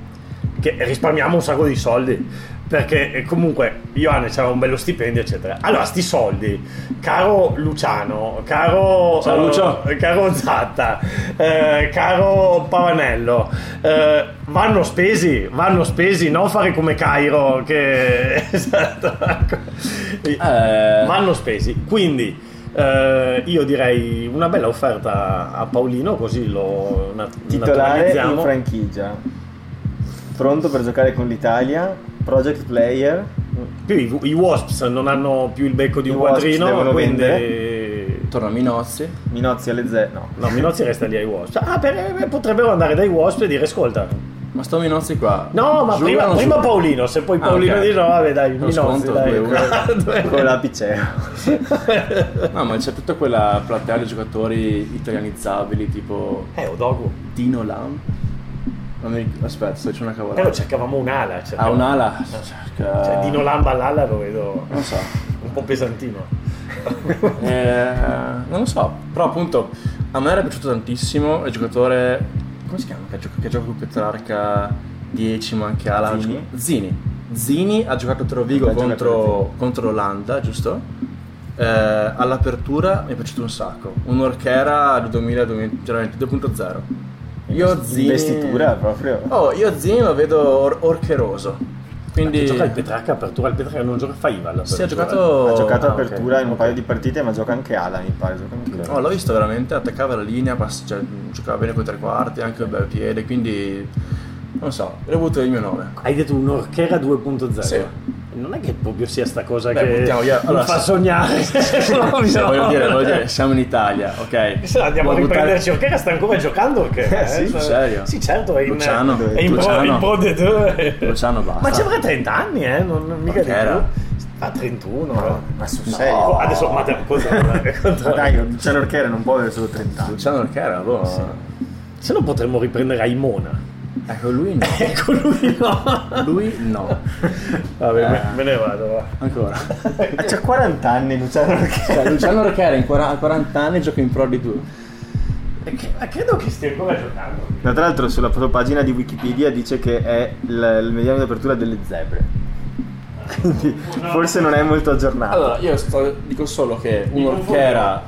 Che risparmiamo un sacco di soldi. Perché eh, comunque Ioane c'aveva un bello stipendio, eccetera. Allora, sti soldi, caro Luciano, caro, Ciao, Lucio. eh, caro Zatta, eh, caro Pavanello, eh, vanno spesi, vanno spesi, non fare come Cairo che esatto. Eh, vanno spesi. Quindi eh, io direi una bella offerta a Paolino, così lo na- Titolare in naturalizziamo. franchigia. Pronto per giocare con l'Italia. Project player. Più i, i Wasps non hanno più il becco di I un Wasps quadrino, devono quindi torna a Minozzi. Minozzi alle Z. No. no, Minozzi resta lì ai Wasps. Ah, per- eh, potrebbero andare dai Wasps e dire ascolta. Ma sto Minozzi qua. No, ma prima, prima? Paolino, se poi Ah, Paolino ok. dice no, vabbè dai, Lo Minozzi dai. 2-1. Con la Piceo. No, ma c'è tutta quella platea di giocatori italianizzabili tipo eh, Odogwu. Dino Lam. Mi Aspetta, sto dicendo una cavolata. Però cercavamo un'ala. Ah, cercavamo- un'ala. Cioè, Dino Lamba all'ala lo vedo Non so. un po' pesantino. Eh, non lo so, però appunto a me era piaciuto tantissimo il giocatore, come si chiama, che gioca, che gioca con Petrarca 10 ma anche ala Zini? Zini. Zini ha giocato Trovigo contro, contro l'Olanda, giusto? Eh, all'apertura mi è piaciuto un sacco, un Orchera di 2022.0. Io Zini... Investitura proprio. Oh, io Zini lo vedo or- orcheroso. Quindi... Gioca il Petrarca apertura, il Petrarca non gioca Faiva all'apertura. Sì, ha giocato... Ha giocato ah, apertura ok, in un paio di partite, ma gioca anche ala, mi pare. Gioca anche No, l'ho visto veramente, attaccava la linea, pass- cioè, giocava bene con i tre quarti, anche un bel piede, quindi non so, è avuto il mio nome. Hai detto un Orchera 2.0. Sì. Non è che proprio sia sta cosa Beh, che buttiamo mi Allora, fa sognare. Cioè, voglio, dire, voglio dire, siamo in Italia, ok? Se no, andiamo a Vuoi buttare- riprenderci Orchera sta ancora giocando Orchera Eh, sì, Cioè, serio? Sì certo è in, Luciano, è in, pro, Luciano. in Pro de Deux. Luciano basta. ma ci avrà 30 anni eh non, non mica più fa 31 No, eh. ma sul No, serio. adesso ma te- cosa Ma dai, Luciano Orchera non può avere solo 30 anni. Luciano Orchera, boh. se no potremmo riprendere Aimona Ecco, lui no. ecco lui no Lui no. vabbè Eh. me, me ne vado va. Ancora. Ah, c'ha 40 anni Luciano Orchera. Cioè, Luciano Orchera in 40 a 40 anni gioca in Pro di 2. E che- ma credo che stia ancora giocando tra l'altro sulla sua pagina di Wikipedia dice che è il, il mediano di apertura delle zebre. quindi forse non è molto aggiornato. Allora, io sto- dico solo che uno che era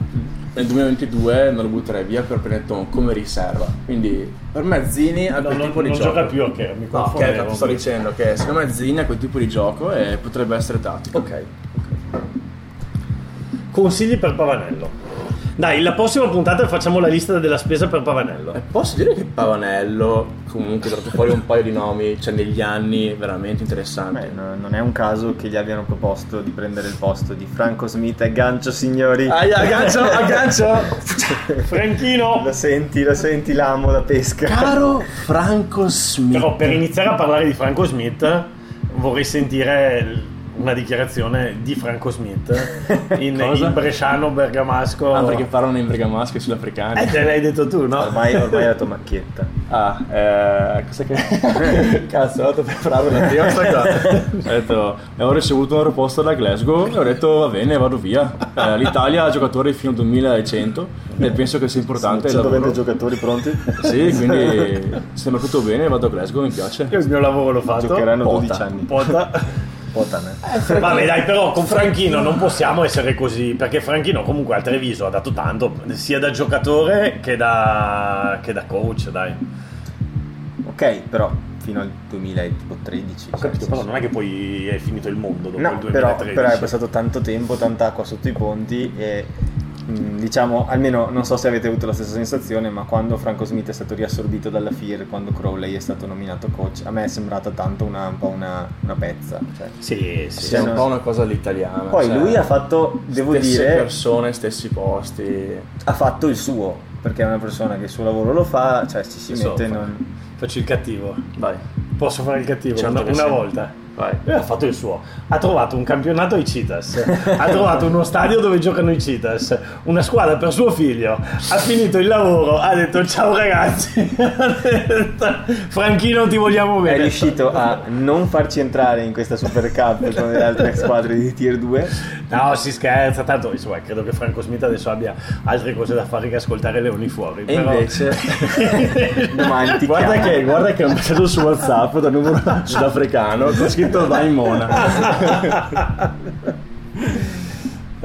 nel 2022 non lo butterei via per Benetton come riserva. Quindi per me Zini ha No, quel non, tipo di non gioco. gioca più, ok, mi No, ok, sto dicendo che secondo me Zini ha quel tipo di gioco e potrebbe essere tattico. Ok. Consigli per Pavanello. Dai, la prossima puntata facciamo la lista della spesa per Pavanello. E posso dire che Pavanello comunque ha tirato fuori un paio di nomi, cioè negli anni veramente interessanti. Beh, no- non è un caso che gli abbiano proposto di prendere il posto di Franco Smith e gancio signori. Aia, aggancio, aggancio! Franchino! Lo senti, lo senti l'amo da pesca. Caro Franco Smith. Però per iniziare a parlare di Franco Smith vorrei sentire una dichiarazione di Franco Smith in, Cosa? in bresciano bergamasco. Ah, perché parlano in bergamasco e sudafricani. Eh, te l'hai detto tu, no? Ormai, ormai è la tua macchietta. Ah, eh, cos'è che... Cazzo, ho dato per preparare una prima qua. Ho detto, e ho ricevuto un proposto da Glasgow e ho detto, va bene, vado via. Eh, L'Italia ha giocatori fino al 2100 e penso che sia importante il 120 lavoro. giocatori pronti? Sì, quindi sembra tutto bene, vado a Glasgow, mi piace. Io il mio lavoro l'ho fatto. Giocheranno Pota. 12 anni. Pota. Potane. Vabbè dai, però con Franchino non possiamo essere così, perché Franchino comunque al Treviso ha dato tanto, sia da giocatore che da, che da coach, dai. Ok, però fino al 2013. Ho capito, però non è che poi è finito il mondo dopo No, il però, 2013. però è passato tanto tempo, tanta acqua sotto i ponti e diciamo, almeno non so se avete avuto la stessa sensazione, ma quando Franco Smith è stato riassorbito dalla FIR, quando Crowley è stato nominato coach, a me è sembrata tanto una, un po' una, una pezza. cioè. Sì, sì. Sì, è un po' una cosa all'italiana. Poi cioè, lui ha fatto, devo stesse dire, persone, stessi posti. ha fatto il suo, perché è una persona che il suo lavoro lo fa, cioè ci si Adesso mette... fa- Non... Faccio il cattivo. Vai, Posso fare il cattivo Certo una, una sì. volta? Vai. Lui ha fatto il suo. Ha trovato un campionato ai Citas. ha trovato uno stadio dove giocano i Citas. Una squadra per suo figlio. Ha finito il lavoro. Ha detto ciao ragazzi. Detto, Franchino ti vogliamo È bene. riuscito a non farci entrare in questa Super Cup come le altre squadre di Tier 2 No, si scherza. Tanto insomma, credo che Franco Smith adesso abbia altre cose da fare che ascoltare Leoni fuori. E però- invece... domani ti Guarda che, guarda che ho messaggio su WhatsApp da numero sudafricano con scritto vai in mona.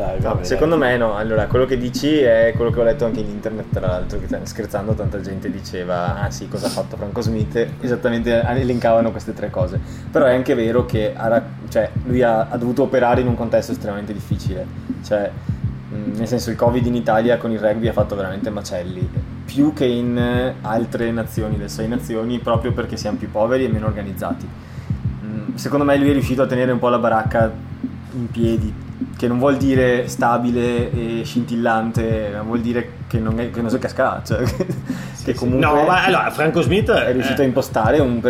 Dai, No, vabbè, secondo me no, allora quello che dici è quello che ho letto anche in internet tra l'altro, che t- scherzando tanta gente diceva ah sì cosa ha fatto Franco Smith, esattamente elencavano queste tre cose, però è anche vero che ha cioè, lui ha, ha dovuto operare in un contesto estremamente difficile, cioè mh, nel senso il covid in Italia con il rugby ha fatto veramente macelli, più che in altre nazioni del Sei Nazioni proprio perché siamo più poveri e meno organizzati. Secondo me lui è riuscito a tenere un po' la baracca in piedi, che non vuol dire stabile e scintillante, ma vuol dire che non, è, che non si casca, cioè che, che comunque No, ma allora Franco Smith è riuscito a eh, impostare un,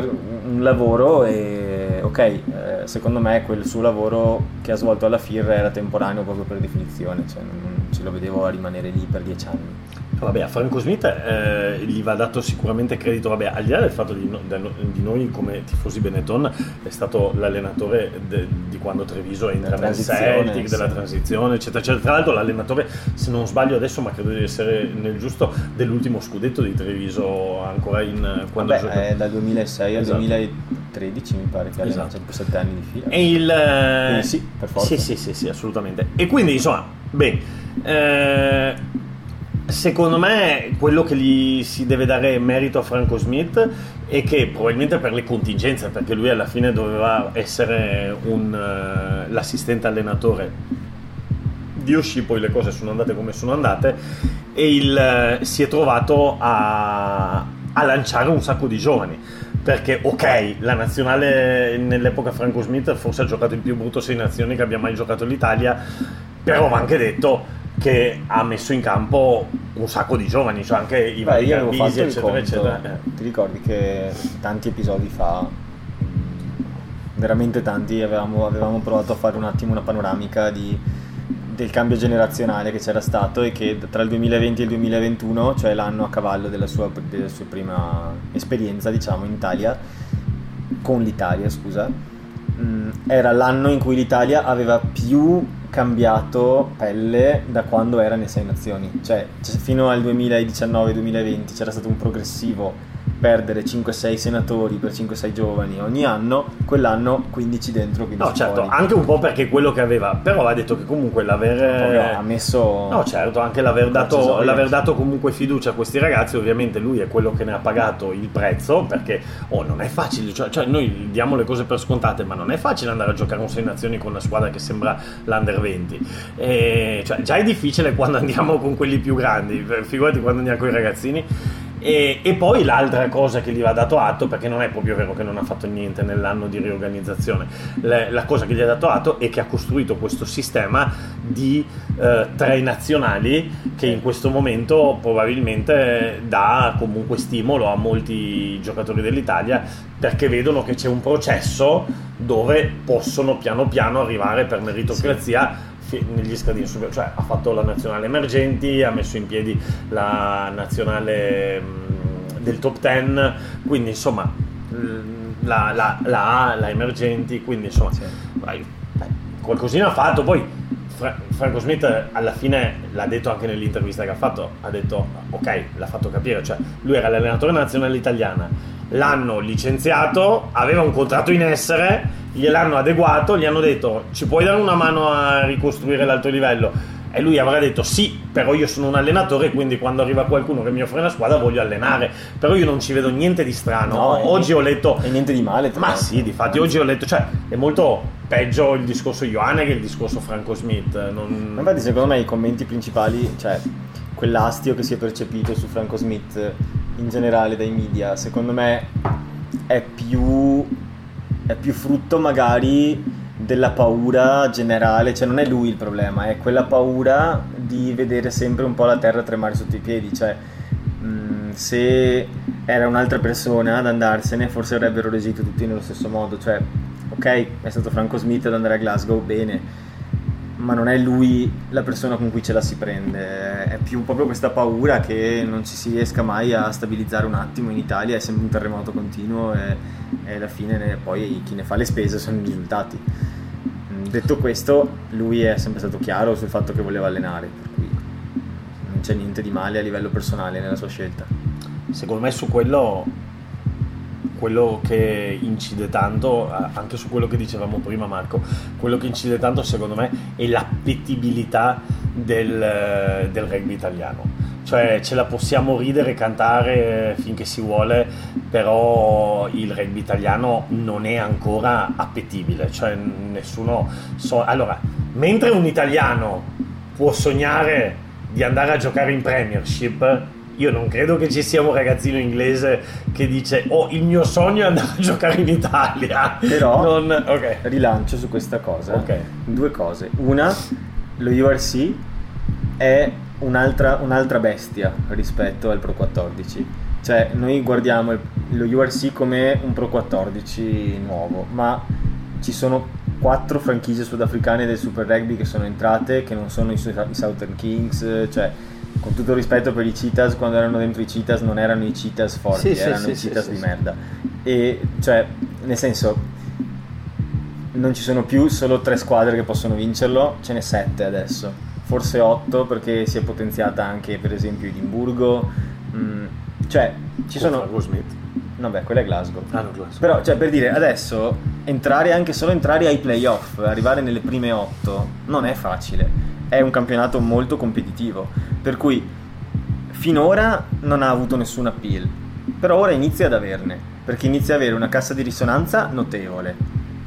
un lavoro e ok, eh, secondo me quel suo lavoro che ha svolto alla FIR era temporaneo proprio per definizione, cioè non, non ce lo vedevo a rimanere lì per dieci anni. Vabbè, a Franco Smith eh, gli va dato sicuramente credito, vabbè, al di là del fatto di, no- di noi come tifosi Benetton, è stato l'allenatore de- di quando Treviso entra Della nel Celtic, sì. della transizione, eccetera, eccetera. Tra l'altro l'allenatore, se non sbaglio adesso, ma credo di essere nel giusto, dell'ultimo scudetto di Treviso ancora in quando Vabbè, gioca- è dal 2006 al Esatto. 2013 mi pare che ha Esatto. allenato per sette anni di fila. E il... eh, sì, per forza. Sì, sì, sì, sì, assolutamente. E quindi, insomma, beh, eh, secondo me quello che gli si deve dare merito a Franco Smith è che probabilmente per le contingenze, perché lui alla fine doveva essere un, eh, l'assistente allenatore. Di Oshii, poi le cose sono andate come sono andate e il, eh, si è trovato a, a lanciare un sacco di giovani. Perché ok la nazionale nell'epoca Franco Smith forse ha giocato il più brutto sei nazioni che abbia mai giocato l'Italia però va anche detto che ha messo in campo un sacco di giovani cioè anche i vari il eccetera eccetera Eh. Ti ricordi che tanti episodi fa, veramente tanti, avevamo, avevamo provato a fare un attimo una panoramica di- del cambio generazionale che c'era stato e che tra il 2020 e il 2021, cioè l'anno a cavallo della sua, della sua prima esperienza, diciamo, in Italia, con l'Italia, scusa, mh, era l'anno in cui l'Italia aveva più cambiato pelle da quando era nelle sei nazioni. Cioè fino al 2019-2020 c'era stato un progressivo perdere 5-6 senatori per 5-6 giovani ogni anno, quell'anno 15 dentro, 15 No, certo, fuori. anche un po' perché quello che aveva, però ha detto che comunque l'aver... Poi ha messo... No, certo, anche l'aver dato, l'aver dato comunque fiducia a questi ragazzi, ovviamente lui è quello che ne ha pagato il prezzo, perché oh, non è facile, cioè, cioè, noi diamo le cose per scontate, ma non è facile andare a giocare un 6 nazioni con una squadra che sembra l'Under 20. E, cioè, già è difficile quando andiamo con quelli più grandi, figurati quando andiamo con i ragazzini. E, e poi l'altra cosa che gli va dato atto, perché non è proprio vero che non ha fatto niente nell'anno di riorganizzazione, le- la cosa che gli ha dato atto è che ha costruito questo sistema di eh, tre nazionali che in questo momento probabilmente dà comunque stimolo a molti giocatori dell'Italia perché vedono che c'è un processo dove possono piano piano arrivare per meritocrazia fi- negli scadini cioè ha fatto la nazionale emergenti, ha messo in piedi la nazionale del top 10, quindi insomma la, la, la A, la emergenti, quindi insomma Sì. vai, qualcosina ha fatto, poi Fra- Franco Smith alla fine l'ha detto anche nell'intervista che ha fatto, ha detto ok, l'ha fatto capire, cioè lui era l'allenatore nazionale italiana, l'hanno licenziato, aveva un contratto in essere, gliel'hanno adeguato, gli hanno detto ci puoi dare una mano a ricostruire l'alto livello? E lui avrà detto sì, però io sono un allenatore, quindi quando arriva qualcuno che mi offre una squadra voglio allenare, però io non ci vedo niente di strano. No, Oggi ho letto E niente di male. ma l'altro. sì, difatti oggi ho letto, cioè è molto peggio il discorso Ioane che il discorso Franco Smith. Non... Ma Infatti, secondo me i commenti principali, cioè quell'astio che si è percepito su Franco Smith in generale dai media, secondo me è più, è più frutto magari della paura generale, cioè non è lui il problema, è quella paura di vedere sempre un po' la terra tremare sotto i piedi, cioè mh, se era un'altra persona ad andarsene forse avrebbero reagito tutti nello stesso modo, cioè ok è stato Franco Smith ad andare a Glasgow, bene, ma non è lui la persona con cui ce la si prende, è più proprio questa paura che non ci si riesca mai a stabilizzare un attimo in Italia, è sempre un terremoto continuo e, e alla fine ne- poi chi ne fa le spese sono i risultati. Mm, Detto questo, lui è sempre stato chiaro sul fatto che voleva allenare, per cui non c'è niente di male a livello personale nella sua scelta. Secondo me su quello, quello che incide tanto, eh, anche su quello che dicevamo prima Marco, quello che incide tanto secondo me è l'appetibilità del, eh, del rugby italiano. Cioè ce la possiamo ridere e cantare finché si vuole, però il rugby italiano non è ancora appetibile, cioè nessuno... so- allora, mentre un italiano può sognare di andare a giocare in Premiership, io non credo che ci sia un ragazzino inglese che dice oh il mio sogno è andare a giocare in Italia. Però- Non- ok. Rilancio su questa cosa. Ok. Due cose. Una, lo URC è un'altra, un'altra bestia rispetto al Pro 14. Cioè, noi guardiamo lo URC come un Pro 14 nuovo, ma ci sono quattro franchigie sudafricane del Super Rugby che sono entrate, che non sono i Southern Kings, cioè con tutto il rispetto per i Cheetahs, quando erano dentro i Cheetahs non erano i Cheetahs forti, Sì, erano sì, i sì, Cheetahs sì, di sì. merda. E cioè, nel senso, non ci sono più solo tre squadre che possono vincerlo, ce n'è sette adesso, forse otto perché si è potenziata anche per esempio Edimburgo, mm, cioè ci sono... Franco Smith. Vabbè, quella è Glasgow. Ah, no, Glasgow. Però, cioè, per dire, adesso entrare anche solo entrare ai playoff, arrivare nelle prime otto, non è facile. È un campionato molto competitivo. Per cui finora non ha avuto nessun appeal. Però ora inizia ad averne. Perché inizia ad avere una cassa di risonanza notevole.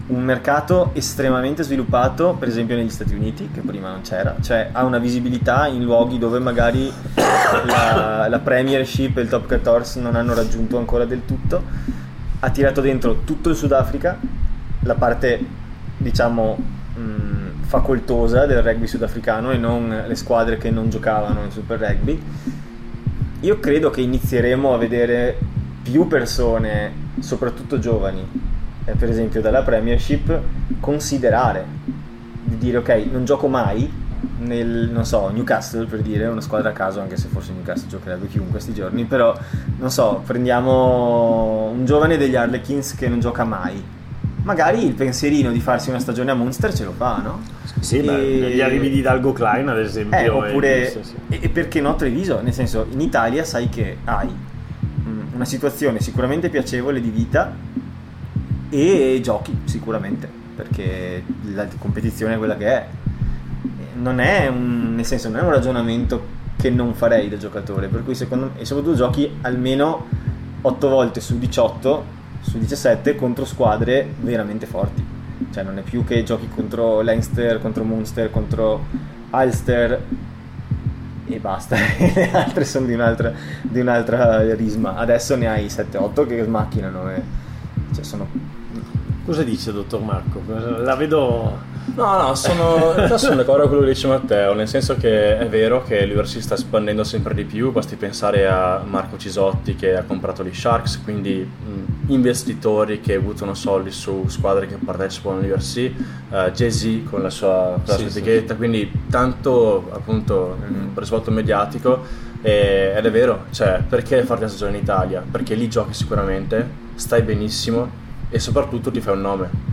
Un mercato estremamente sviluppato, per esempio negli Stati Uniti, che prima non c'era, cioè ha una visibilità in luoghi dove magari la, la Premiership e il Top 14 non hanno raggiunto ancora del tutto. Ha tirato dentro tutto il Sudafrica, la parte diciamo facoltosa del rugby sudafricano e non le squadre che non giocavano in Super Rugby. Io credo che inizieremo a vedere più persone, soprattutto giovani, eh, per esempio dalla Premiership, considerare di dire ok, non gioco mai nel, non so, Newcastle per dire, una squadra a caso, anche se forse Newcastle giocherebbe chiunque questi giorni, però non so, prendiamo un giovane degli Harlequins che non gioca mai. Magari il pensierino di farsi una stagione a Munster ce lo fa, no? Sì, beh, E- gli arrivi di Dalgo Klein ad esempio. eh, oppure, e- sì, e perché no Treviso? Nel senso, in Italia sai che hai mm, una una situazione sicuramente piacevole di vita e giochi sicuramente, perché la competizione è quella che è. Non è un, nel senso, non è un ragionamento che non farei da giocatore, per cui secondo me, e soprattutto giochi almeno 8 volte su 18, su 17 contro squadre veramente forti. Cioè non è più che giochi contro Leinster, contro Munster, contro Ulster e basta, le altre sono di un'altra, di un'altra risma. Adesso ne hai 7-8 che smacchinano e cioè sono Cosa dice dottor Marco? La vedo... No, no, sono, in sono d'accordo con quello che dice Matteo, nel senso che è vero che l'UR si sta espandendo sempre di più, basti pensare a Marco Cisotti che ha comprato gli Sharks, quindi mh, investitori che buttano soldi su squadre che partecipano all'URC, uh, Jay-Z con la sua, con la Sì, sua sì, etichetta, quindi tanto appunto mm. risvolto mediatico e- ed è vero, cioè perché farti la stagione in Italia? Perché lì giochi sicuramente, stai benissimo e soprattutto ti fai un nome.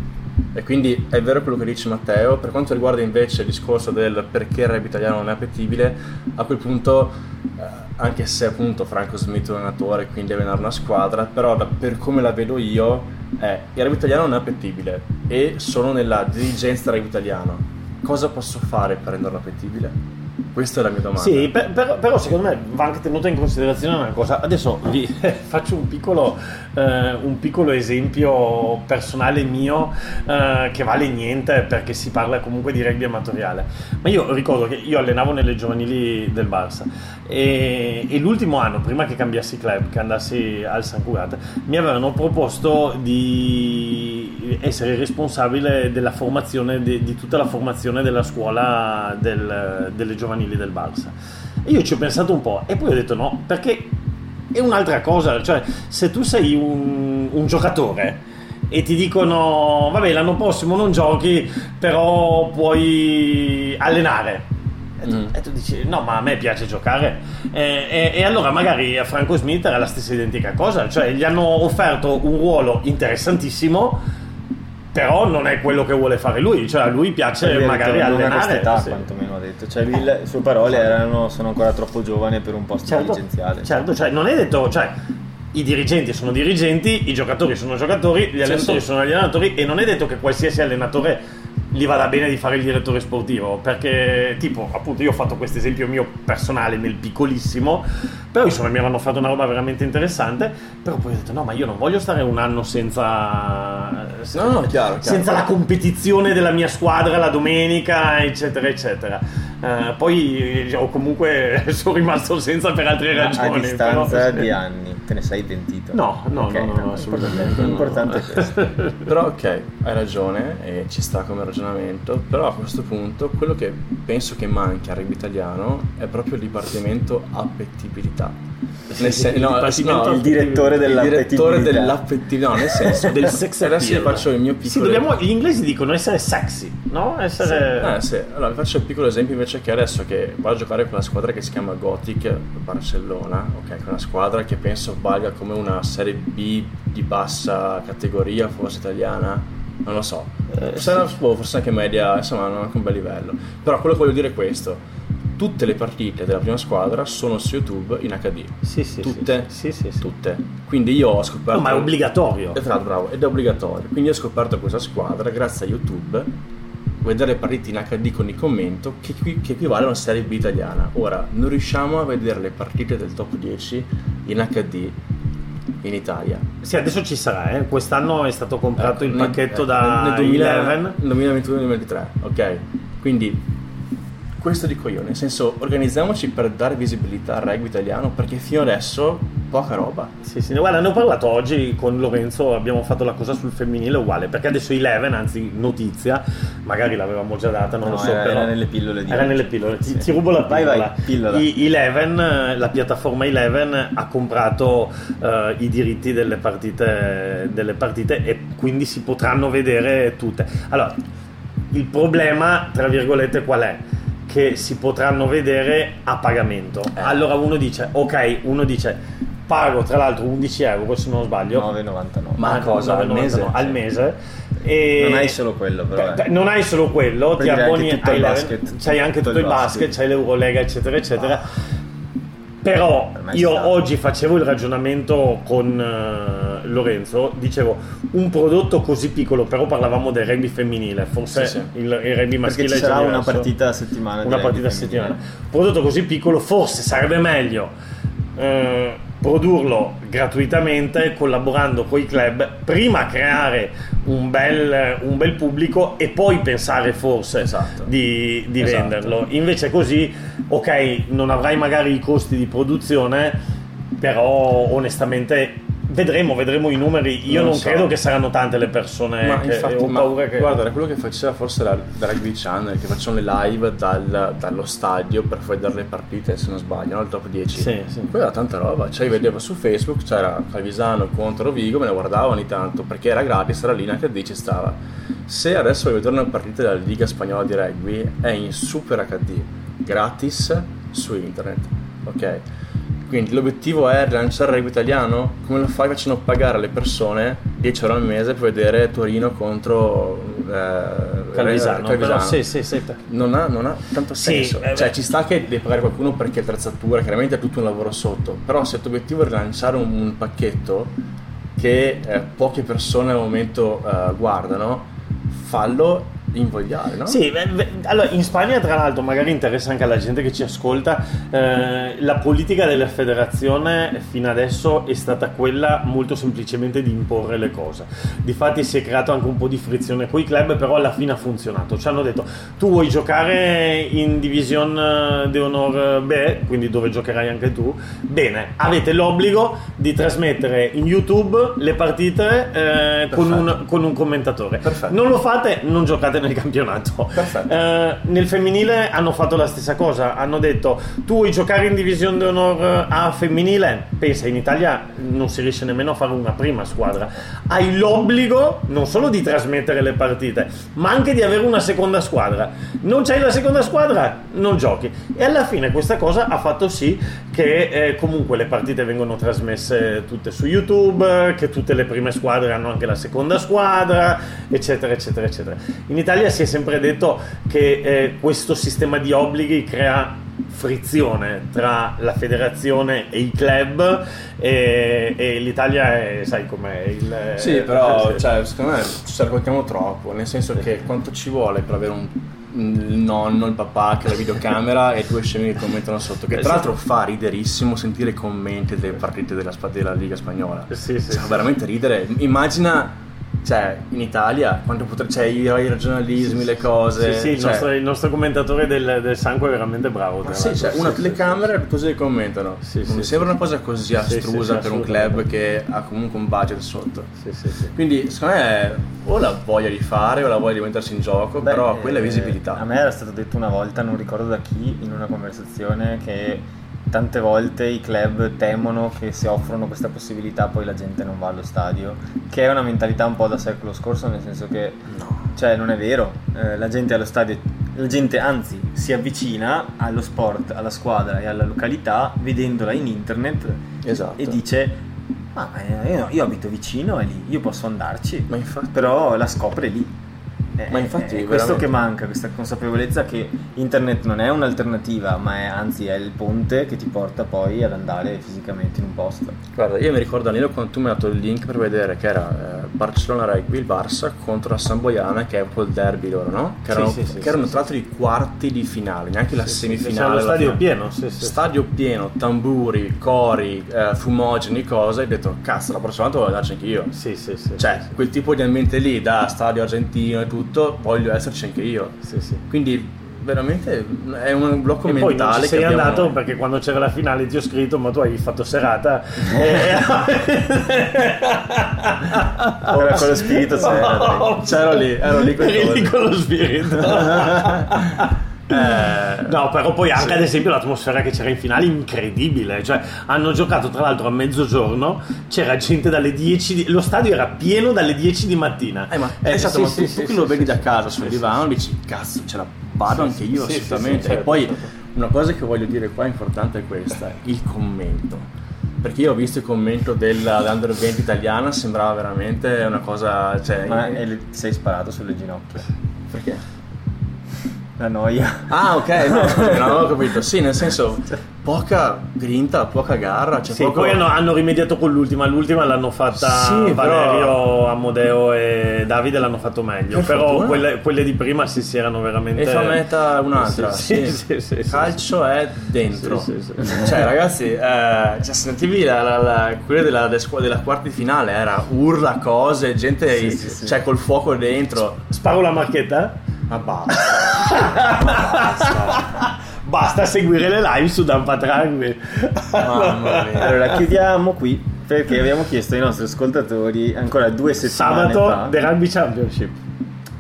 E quindi è vero quello che dice Matteo. Per quanto riguarda invece il discorso del perché il rugby italiano non è appetibile, a quel punto, eh, anche se appunto Franco Smith è un allenatore, quindi deve allenare una squadra, però da- per come la vedo io, è il rugby italiano non è appetibile e sono nella dirigenza del rugby italiano. Cosa posso fare per renderlo appetibile? Questa è la mia domanda. Sì, per- però, però secondo me va anche tenuta in considerazione una cosa. Adesso vi faccio un piccolo, eh, un piccolo esempio personale mio eh, che vale niente perché si parla comunque di rugby amatoriale. Ma io ricordo che io allenavo nelle giovanili del Barça e, e l'ultimo anno, prima che cambiassi club, che andassi al San Cugat, mi avevano proposto di essere responsabile della formazione, di, di tutta la formazione della scuola del- delle giovanili del Barça. E io ci ho pensato un po' e poi ho detto no, perché è un'altra cosa, cioè se tu sei un, un giocatore e ti dicono vabbè l'anno prossimo non giochi però puoi allenare e tu, Mm. e tu dici no ma a me piace giocare e, e- e allora magari a Franco Smith era la stessa identica cosa cioè gli hanno offerto un ruolo interessantissimo però non è quello che vuole fare lui cioè a lui piace Lui magari detto, non a allenare questa età sì. quantomeno ha detto cioè lui, le sue parole erano sono ancora troppo giovane per un posto certo, dirigenziale certo, cioè non è detto, cioè i dirigenti sono dirigenti, i giocatori sono giocatori, gli allenatori sì. sono allenatori e non è detto che qualsiasi allenatore gli vada bene di fare il direttore sportivo perché tipo appunto io ho fatto questo esempio mio personale nel piccolissimo però insomma mi avevano fatto una roba veramente interessante però poi ho detto no ma io non voglio stare un anno senza No, no, chiaro, chiaro. senza la competizione della mia squadra la domenica eccetera eccetera. Eh, poi o comunque sono rimasto senza per altre ragioni a distanza però- di anni te ne sei pentito No, no, Ok, no, no, no, assolutamente. l'importante è questo Però ok, hai ragione e ci sta come ragionamento, però a questo punto quello che penso che manchi al rugby italiano è proprio il dipartimento appetibilità. Nel sen- Il no, no, il direttore il direttore dell'appetibilità. dell'appetibilità, no, nel senso del sex Adesso vi appeal. faccio il mio piccolo Sì, dobbiamo, gli inglesi dicono essere sexy, no? Essere... Eh sì, allora vi faccio il piccolo esempio invece che adesso che vado a giocare con una squadra che si chiama Gothic Barcellona, ok, che è una squadra che penso valga come una serie B di bassa categoria, forse italiana, non lo so. Eh, forse, una- boh, forse anche media, insomma, non anche un bel livello. Però quello che voglio dire è questo. Tutte le partite della prima squadra sono su YouTube in HD. Sì, sì, Tutte? Sì, sì, sì. Tutte. Quindi io ho scoperto... No, ma è obbligatorio. Esatto, bravo, ed è obbligatorio. Quindi ho scoperto questa squadra grazie a YouTube, vedere le partite in HD con il commento, che, che equivale a una serie B italiana. Ora, non riusciamo a vedere le partite del top 10 in HD in Italia. Sì, adesso ci sarà, eh. Quest'anno è stato comprato il Nel- pacchetto eh, da nel 2000 Eleven. nel 2021-2023, ok? Quindi questo dico io, nel senso organizziamoci per dare visibilità al rugby italiano perché fino adesso poca roba. Sì, sì, guarda, ne ho parlato oggi con Lorenzo, abbiamo fatto la cosa sul femminile uguale, perché adesso Eleven, anzi notizia, magari l'avevamo già data, non No, lo so, era- però... era nelle pillole di Era oggi. nelle pillole, ti, Sì. ti rubo la Vai, pillola. vai, pillola. I- Eleven, la piattaforma Eleven ha comprato eh, i diritti delle partite, delle partite e quindi si potranno vedere tutte. Allora, il problema, tra virgolette, qual è? Che si potranno vedere a pagamento. Eh. Allora uno dice, ok, uno dice, pago tra l'altro 11 euro se non sbaglio. 9,99 Ma Ah, cosa, al 9,99 mese? Al mese. E- Non hai solo quello, però, eh. non hai solo quello, Poi ti abboni anche tutto a il basket, c'hai anche tutto tutto il basket, basket. c'hai l'Eurolega, eccetera, eccetera. Però Per me io ci oggi facevo il ragionamento con eh, Lorenzo, dicevo un prodotto così piccolo, però parlavamo del rugby femminile, forse Sì, sì. Il, il rugby Perché maschile ci è già sarà una partita a settimana. una partita a settimana. Un prodotto così piccolo, forse sarebbe meglio eh, produrlo gratuitamente, collaborando con i club, prima creare un bel, un bel pubblico e poi pensare forse Esatto. di, di Esatto. venderlo. Invece così, ok, non avrai magari i costi di produzione, però onestamente vedremo, vedremo i numeri. Io Non non, so. credo che saranno tante le persone Ma che infatti, ho ma paura che... guarda, era quello che faceva forse la, la Rugby Channel, che facevano le live dal- dallo stadio per poi dare le partite, se non sbaglio, no? il top 10. Sì, sì. Poi era tanta roba, cioè io vedevo su Facebook, c'era Calvisano contro Rovigo, me ne guardavo ogni tanto, perché era gratis, era lì, in HD ci stava. Se adesso voglio vedere una partita della Liga Spagnola di Rugby, è in Super HD, gratis su internet, ok? Quindi l'obiettivo è rilanciare il rugby italiano? Come lo fai facendo pagare alle persone 10 euro al mese per vedere Torino contro eh, Calvisano, Calvisano? però sì, sì, sì. Non ha, non ha tanto senso. eh, cioè, ci sta che devi pagare qualcuno perché attrezzatura, chiaramente è tutto un lavoro sotto. Però se il tuo obiettivo è rilanciare un, un pacchetto che eh, poche persone al momento eh, guardano, fallo invogliare, no? Sì, allora in Spagna tra l'altro magari interessa anche alla gente che ci ascolta, eh, la politica della federazione fino adesso è stata quella molto semplicemente di imporre le cose. Difatti si è creato anche un po' di frizione con i club, però alla fine ha funzionato. Ci hanno detto tu vuoi giocare in Division de Honor B, quindi dove giocherai anche tu, bene, avete l'obbligo di trasmettere in YouTube le partite eh, con, un, con un commentatore. Perfetto. Non lo fate, non giocate nel campionato. Perfetto. Eh, nel femminile hanno fatto la stessa cosa. Hanno detto: Tu vuoi giocare in Divisione d'Onor A femminile? Pensa, in Italia non si riesce nemmeno a fare una prima squadra. Hai l'obbligo non solo di trasmettere le partite, ma anche di avere una seconda squadra. Non c'hai la seconda squadra, non giochi. E alla fine questa cosa ha fatto sì che eh, comunque le partite vengono trasmesse tutte su YouTube, che tutte le prime squadre hanno anche la seconda squadra, eccetera, eccetera, eccetera. In Italia si è sempre detto che eh, questo sistema di obblighi crea frizione tra la federazione e i club e, e l'Italia è, sai com'è il, Sì, però eh, cioè, secondo me ci raccontiamo troppo, nel senso che quanto ci vuole per avere un il nonno, il papà che ha la videocamera e due scemi che commentano sotto. Che Eh, tra sì. l'altro fa riderissimo sentire i commenti delle partite della, della Liga Spagnola. Sì, sì, Fa sì. veramente ridere. Immagina, cioè, in Italia quanto potrebbe. Cioè, i, i regionalismi, le cose. Sì, sì, il, cioè- nostro, il nostro commentatore del, del sangue è veramente bravo. Tra sì, c'è una Sì, sì, telecamera così che commentano. Sì, non sì, mi sì, sembra sì. una cosa così Sì, sì, astrusa sì, per un club che ha comunque un budget sotto. sì, sì, sì. Quindi secondo me o la voglia di fare o la voglia di mettersi in gioco, Beh, però quella è eh, visibilità. A me era stato detto una volta, non ricordo da chi, in una conversazione che tante volte i club temono che se offrono questa possibilità poi la gente non va allo stadio, che è una mentalità un po' da secolo scorso, nel senso che No. cioè non è vero, Eh, la gente allo stadio, la gente anzi si avvicina allo sport, alla squadra e alla località vedendola in internet Esatto. e dice ma eh, io, io abito vicino e lì, io posso andarci, però la scopre lì. Eh, Ma infatti, è questo veramente. che manca, questa consapevolezza che internet non è un'alternativa, ma è anzi è il ponte che ti porta poi ad andare fisicamente in un posto. guarda, io mi ricordo Danilo quando tu mi hai dato il link per vedere che era eh, Barcellona Rugby, il Barça contro la Samboiana, che è un po' il derby loro, no? Che Sì, erano, sì, sì, che erano sì, tra l'altro i quarti di finale, neanche la Sì, sì, semifinale. alla stadio pieno, sì, sì. Stadio pieno, tamburi, cori, eh, fumogeni, cose. Hai detto, cazzo, la prossima volta voglio andarci anch'io. Sì, sì, sì. Cioè, quel tipo di ambiente lì, da stadio argentino e tutto, voglio esserci anche io. Sì, sì. Quindi, veramente è un blocco E poi non mentale sei abbiamo andato perché quando c'era la finale ti ho scritto ma tu hai fatto serata Ora con lo spirito c'era, dai. C'ero lì, ero lì con lì con lo spirito Eh, No, però poi anche ad esempio l'atmosfera che c'era in finale incredibile. Cioè, hanno giocato tra l'altro a mezzogiorno, c'era gente dalle 10 di... lo stadio era pieno dalle 10 di mattina. Eh, ma, Eh, esatto, sì, ma sì, tu, sì, tu che sì, lo sì, vedi sì. da casa sul Sì, divano dici cazzo ce la vado anche io sì, sì, assolutamente sì, certo, e poi certo. una cosa che voglio dire qua importante è questa il commento perché io ho visto il commento dell'Under 20 italiana sembrava veramente una cosa cioè Ma eh, sei sparato sulle ginocchia. perché? La noia. Ah, ok, no, non avevo capito. Sì, nel senso, poca grinta, poca garra. Cioè Sì, poco... poi hanno, hanno rimediato con l'ultima, l'ultima l'hanno fatta Sì, Valerio, però- Amodeo e Davide l'hanno fatto meglio, Per però fortuna. quelle, quelle di prima sì, sì erano veramente... E fa meta un'altra. Sì, Sì, sì, sì, sì, Calcio è dentro. Sì, sì, sì. Cioè, ragazzi, eh, cioè, sentivi la, la, la- quelle della, della della quarta di finale, era urla, cose, gente Sì, sì, sì. cioè, col fuoco dentro. Sparo la marchetta? Ma basta. Basta seguire le live su. Mamma mia. Allora, chiudiamo qui perché abbiamo chiesto ai nostri ascoltatori ancora due settimane Sabato fa. The Rugby Championship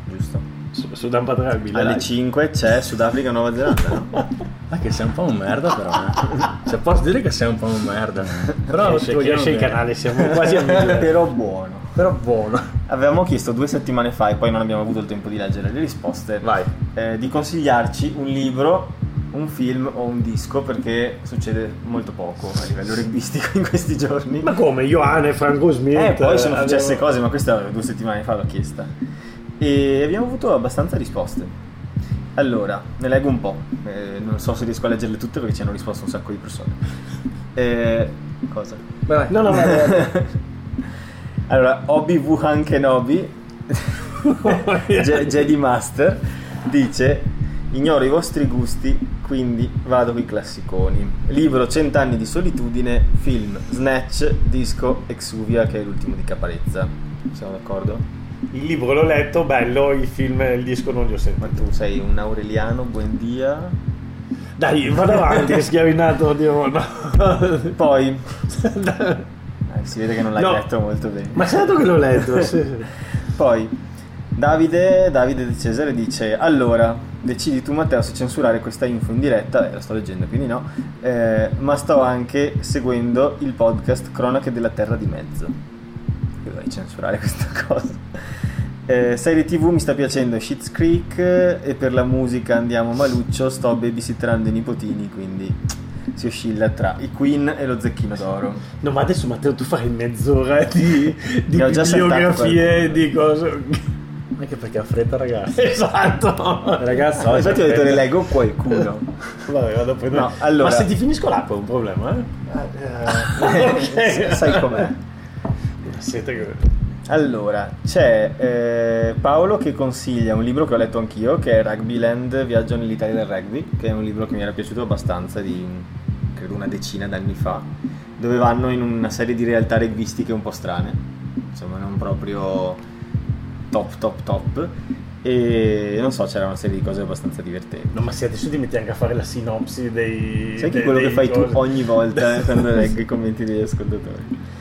Giusto. su, su Dampat Rugby. le Alle live. 5 c'è Sudafrica Nuova Zelanda, no? Ma che sei un po' un merda, però. eh. Cioè, posso dire che sei un po' un merda. Però Esce, vogliamo il canale, siamo quasi amici. Però buono. Però buono. Avevamo chiesto due settimane fa, e poi non abbiamo avuto il tempo di leggere le risposte, Vai. eh, di consigliarci un libro, un film o un disco perché succede molto poco a livello rugbistico in questi giorni. Ma come? Ioane, Franco Smith. Eh, poi sono abbiamo- successe cose, ma questa due settimane fa l'ho chiesta. E abbiamo avuto abbastanza risposte. Allora, ne leggo un po'. Eh, non so se riesco a leggerle tutte perché ci hanno risposto un sacco di persone. Eh, cosa? Vai. No, no, vai. allora, Obi Wuhan Kenobi, Je- Jedi Master, dice: Ignoro i vostri gusti, quindi vado con i classiconi. Libro Cent'anni di solitudine, film Snatch, disco Exuvia, che è l'ultimo di Caparezza. Siamo d'accordo? Il libro l'ho letto, bello, il film e il disco non li ho Ma sentiti. tu sei un Aureliano, buendia. Dai, vado avanti, schiavinato, Dio. No. Poi, si vede che non l'hai No. letto molto bene. Ma certo che l'ho letto, sì, sì. Poi Davide, Davide di Cesare dice allora decidi tu Matteo se censurare questa info in diretta, eh, la sto leggendo quindi no, eh, ma sto anche seguendo il podcast Cronache della Terra di Mezzo. Io dovrei censurare questa cosa. Eh, serie tv mi sta piacendo Shit's Creek eh, e per la musica andiamo maluccio, sto babysitterando i nipotini quindi si oscilla tra i Queen e lo Zecchino d'Oro. No, ma adesso Matteo tu fai mezz'ora di, di bibliografie, di cose... Anche perché ha fretta, ragazzi. Esatto. Ragazzi, No, infatti ho detto ne leggo qualcuno. Vabbè, vado prendere- No, allora- Ma se ti finisco l'acqua è un problema, eh? Ok. Sai com'è? Siete che... Allora, c'è eh, Paolo che consiglia un libro che ho letto anch'io, che è Rugbyland, Viaggio nell'Italia del rugby, che è un libro che mi era piaciuto abbastanza di credo una decina d'anni fa, dove vanno in una serie di realtà rugbistiche un po' strane, insomma non proprio top top top, e non so, c'era una serie di cose abbastanza divertenti. No, ma se adesso ti metti anche a fare la sinopsi dei... Sai che quello che fai tu cose. ogni volta eh, quando leggo i commenti degli ascoltatori.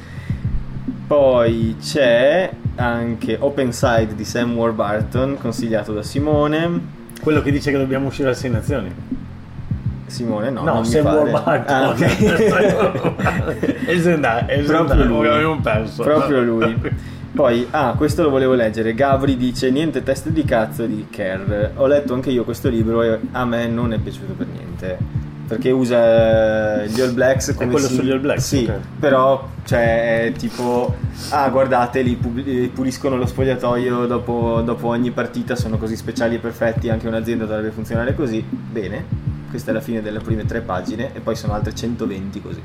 Poi c'è anche Open Side di Sam Warburton, consigliato da Simone. Quello che dice che dobbiamo uscire a sei nazioni. Simone, no, No, non mi Sam pare. Warburton. Ah, ok. Esendà, Proprio lui. Abbiamo perso. Proprio lui. Poi, ah, questo lo volevo leggere. Gabri dice: Niente test di cazzo di Kerr. Ho letto anche io questo libro e a me non è piaciuto per niente. Perché usa gli All Blacks come quello sim- sugli All Blacks, Sì, ok. però cioè, è tipo: Ah, guardate, li eh, puliscono lo spogliatoio dopo, dopo ogni partita. Sono così speciali e perfetti. Anche un'azienda dovrebbe funzionare così. Bene, questa è la fine delle prime tre pagine, e poi sono altre 120 così.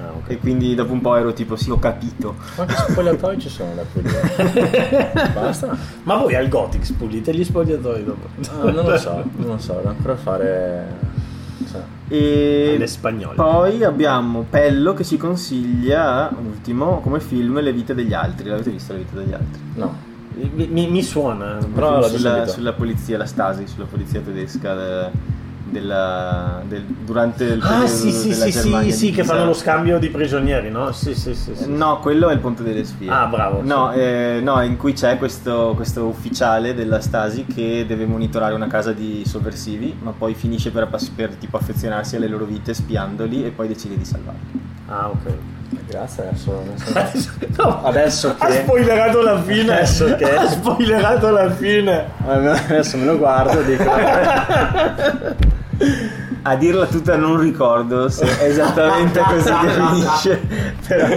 Ah, ok. E quindi dopo un po' ero tipo: Sì, ho capito. Quanti spogliatoi ci sono da pulire? Basta? Ma voi al Gothic pulite gli spogliatoi dopo? Ah, non lo so, non lo so, devo ancora fare... E Alle spagnole. poi abbiamo Pello che ci consiglia, ultimo, come film Le vite degli altri. L'avete visto Le vite degli altri? no. Mi, mi- mi suona. Però sulla, sulla polizia, la Stasi, sulla polizia tedesca de- della, del- durante il Ah, periodo sì, sì, della sì, sì, Germania sì, che divisa. fanno lo scambio di prigionieri, no? Sì, sì, sì. sì. No, quello è il Ponte delle Spie. Ah, bravo, No, sì. eh, no, in cui c'è questo, questo ufficiale della Stasi che deve monitorare una casa di sovversivi, ma poi finisce per, per, tipo affezionarsi alle loro vite spiandoli e poi decide di salvarli. Ah, ok. Grazie, adesso... senso- No, Adesso ha che... spoilerato la fine. Adesso che- Ha spoilerato la fine. Adesso me lo guardo e dico... A dirla tutta non ricordo se esattamente così che finisce, però,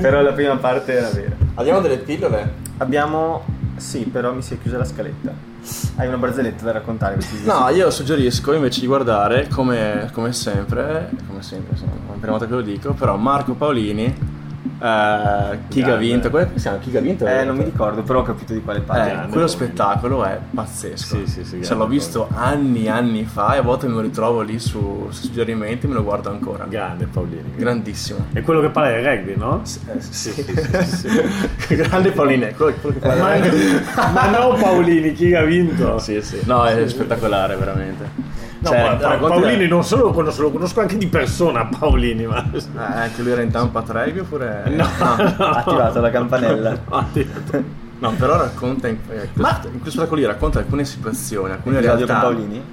però la prima parte era vera. Abbiamo delle pillole? Abbiamo... sì, però mi si è chiusa la scaletta. Hai una barzelletta da raccontare? No, io suggerisco invece di guardare, come, come sempre, come sempre, insomma, è la prima volta che lo dico, però Marco Paolini, eh, chi ha vinto, come si chiama? Chi ha vinto? Eh, non mi ricordo, però ho capito di quale Eh, parli. grande quello Paolini. spettacolo è pazzesco. Sì, sì, sì, Cioè, l'ho visto anni anni fa e a volte me lo ritrovo lì su, su suggerimenti e me lo guardo ancora. Grande Paolini. Grandissimo. È quello che parla del rugby, no? Eh, sì, sì, sì, sì. Grande Paolini, è quello, quello che Ma, fa ma no Paolini, chi ha vinto? Sì, sì. No, è spettacolare, veramente. No, Cioè, ma Pa- racconti- Paolini non solo lo conosco, lo conosco anche di persona Paolini, ma... Eh, anche lui era in Tampa Trevi oppure... No, Ha attivato la campanella. No, detto- No, però racconta in, eh, Ma- in questo spettacolo lì racconta alcune situazioni, alcune Episodio realtà, con Paolini?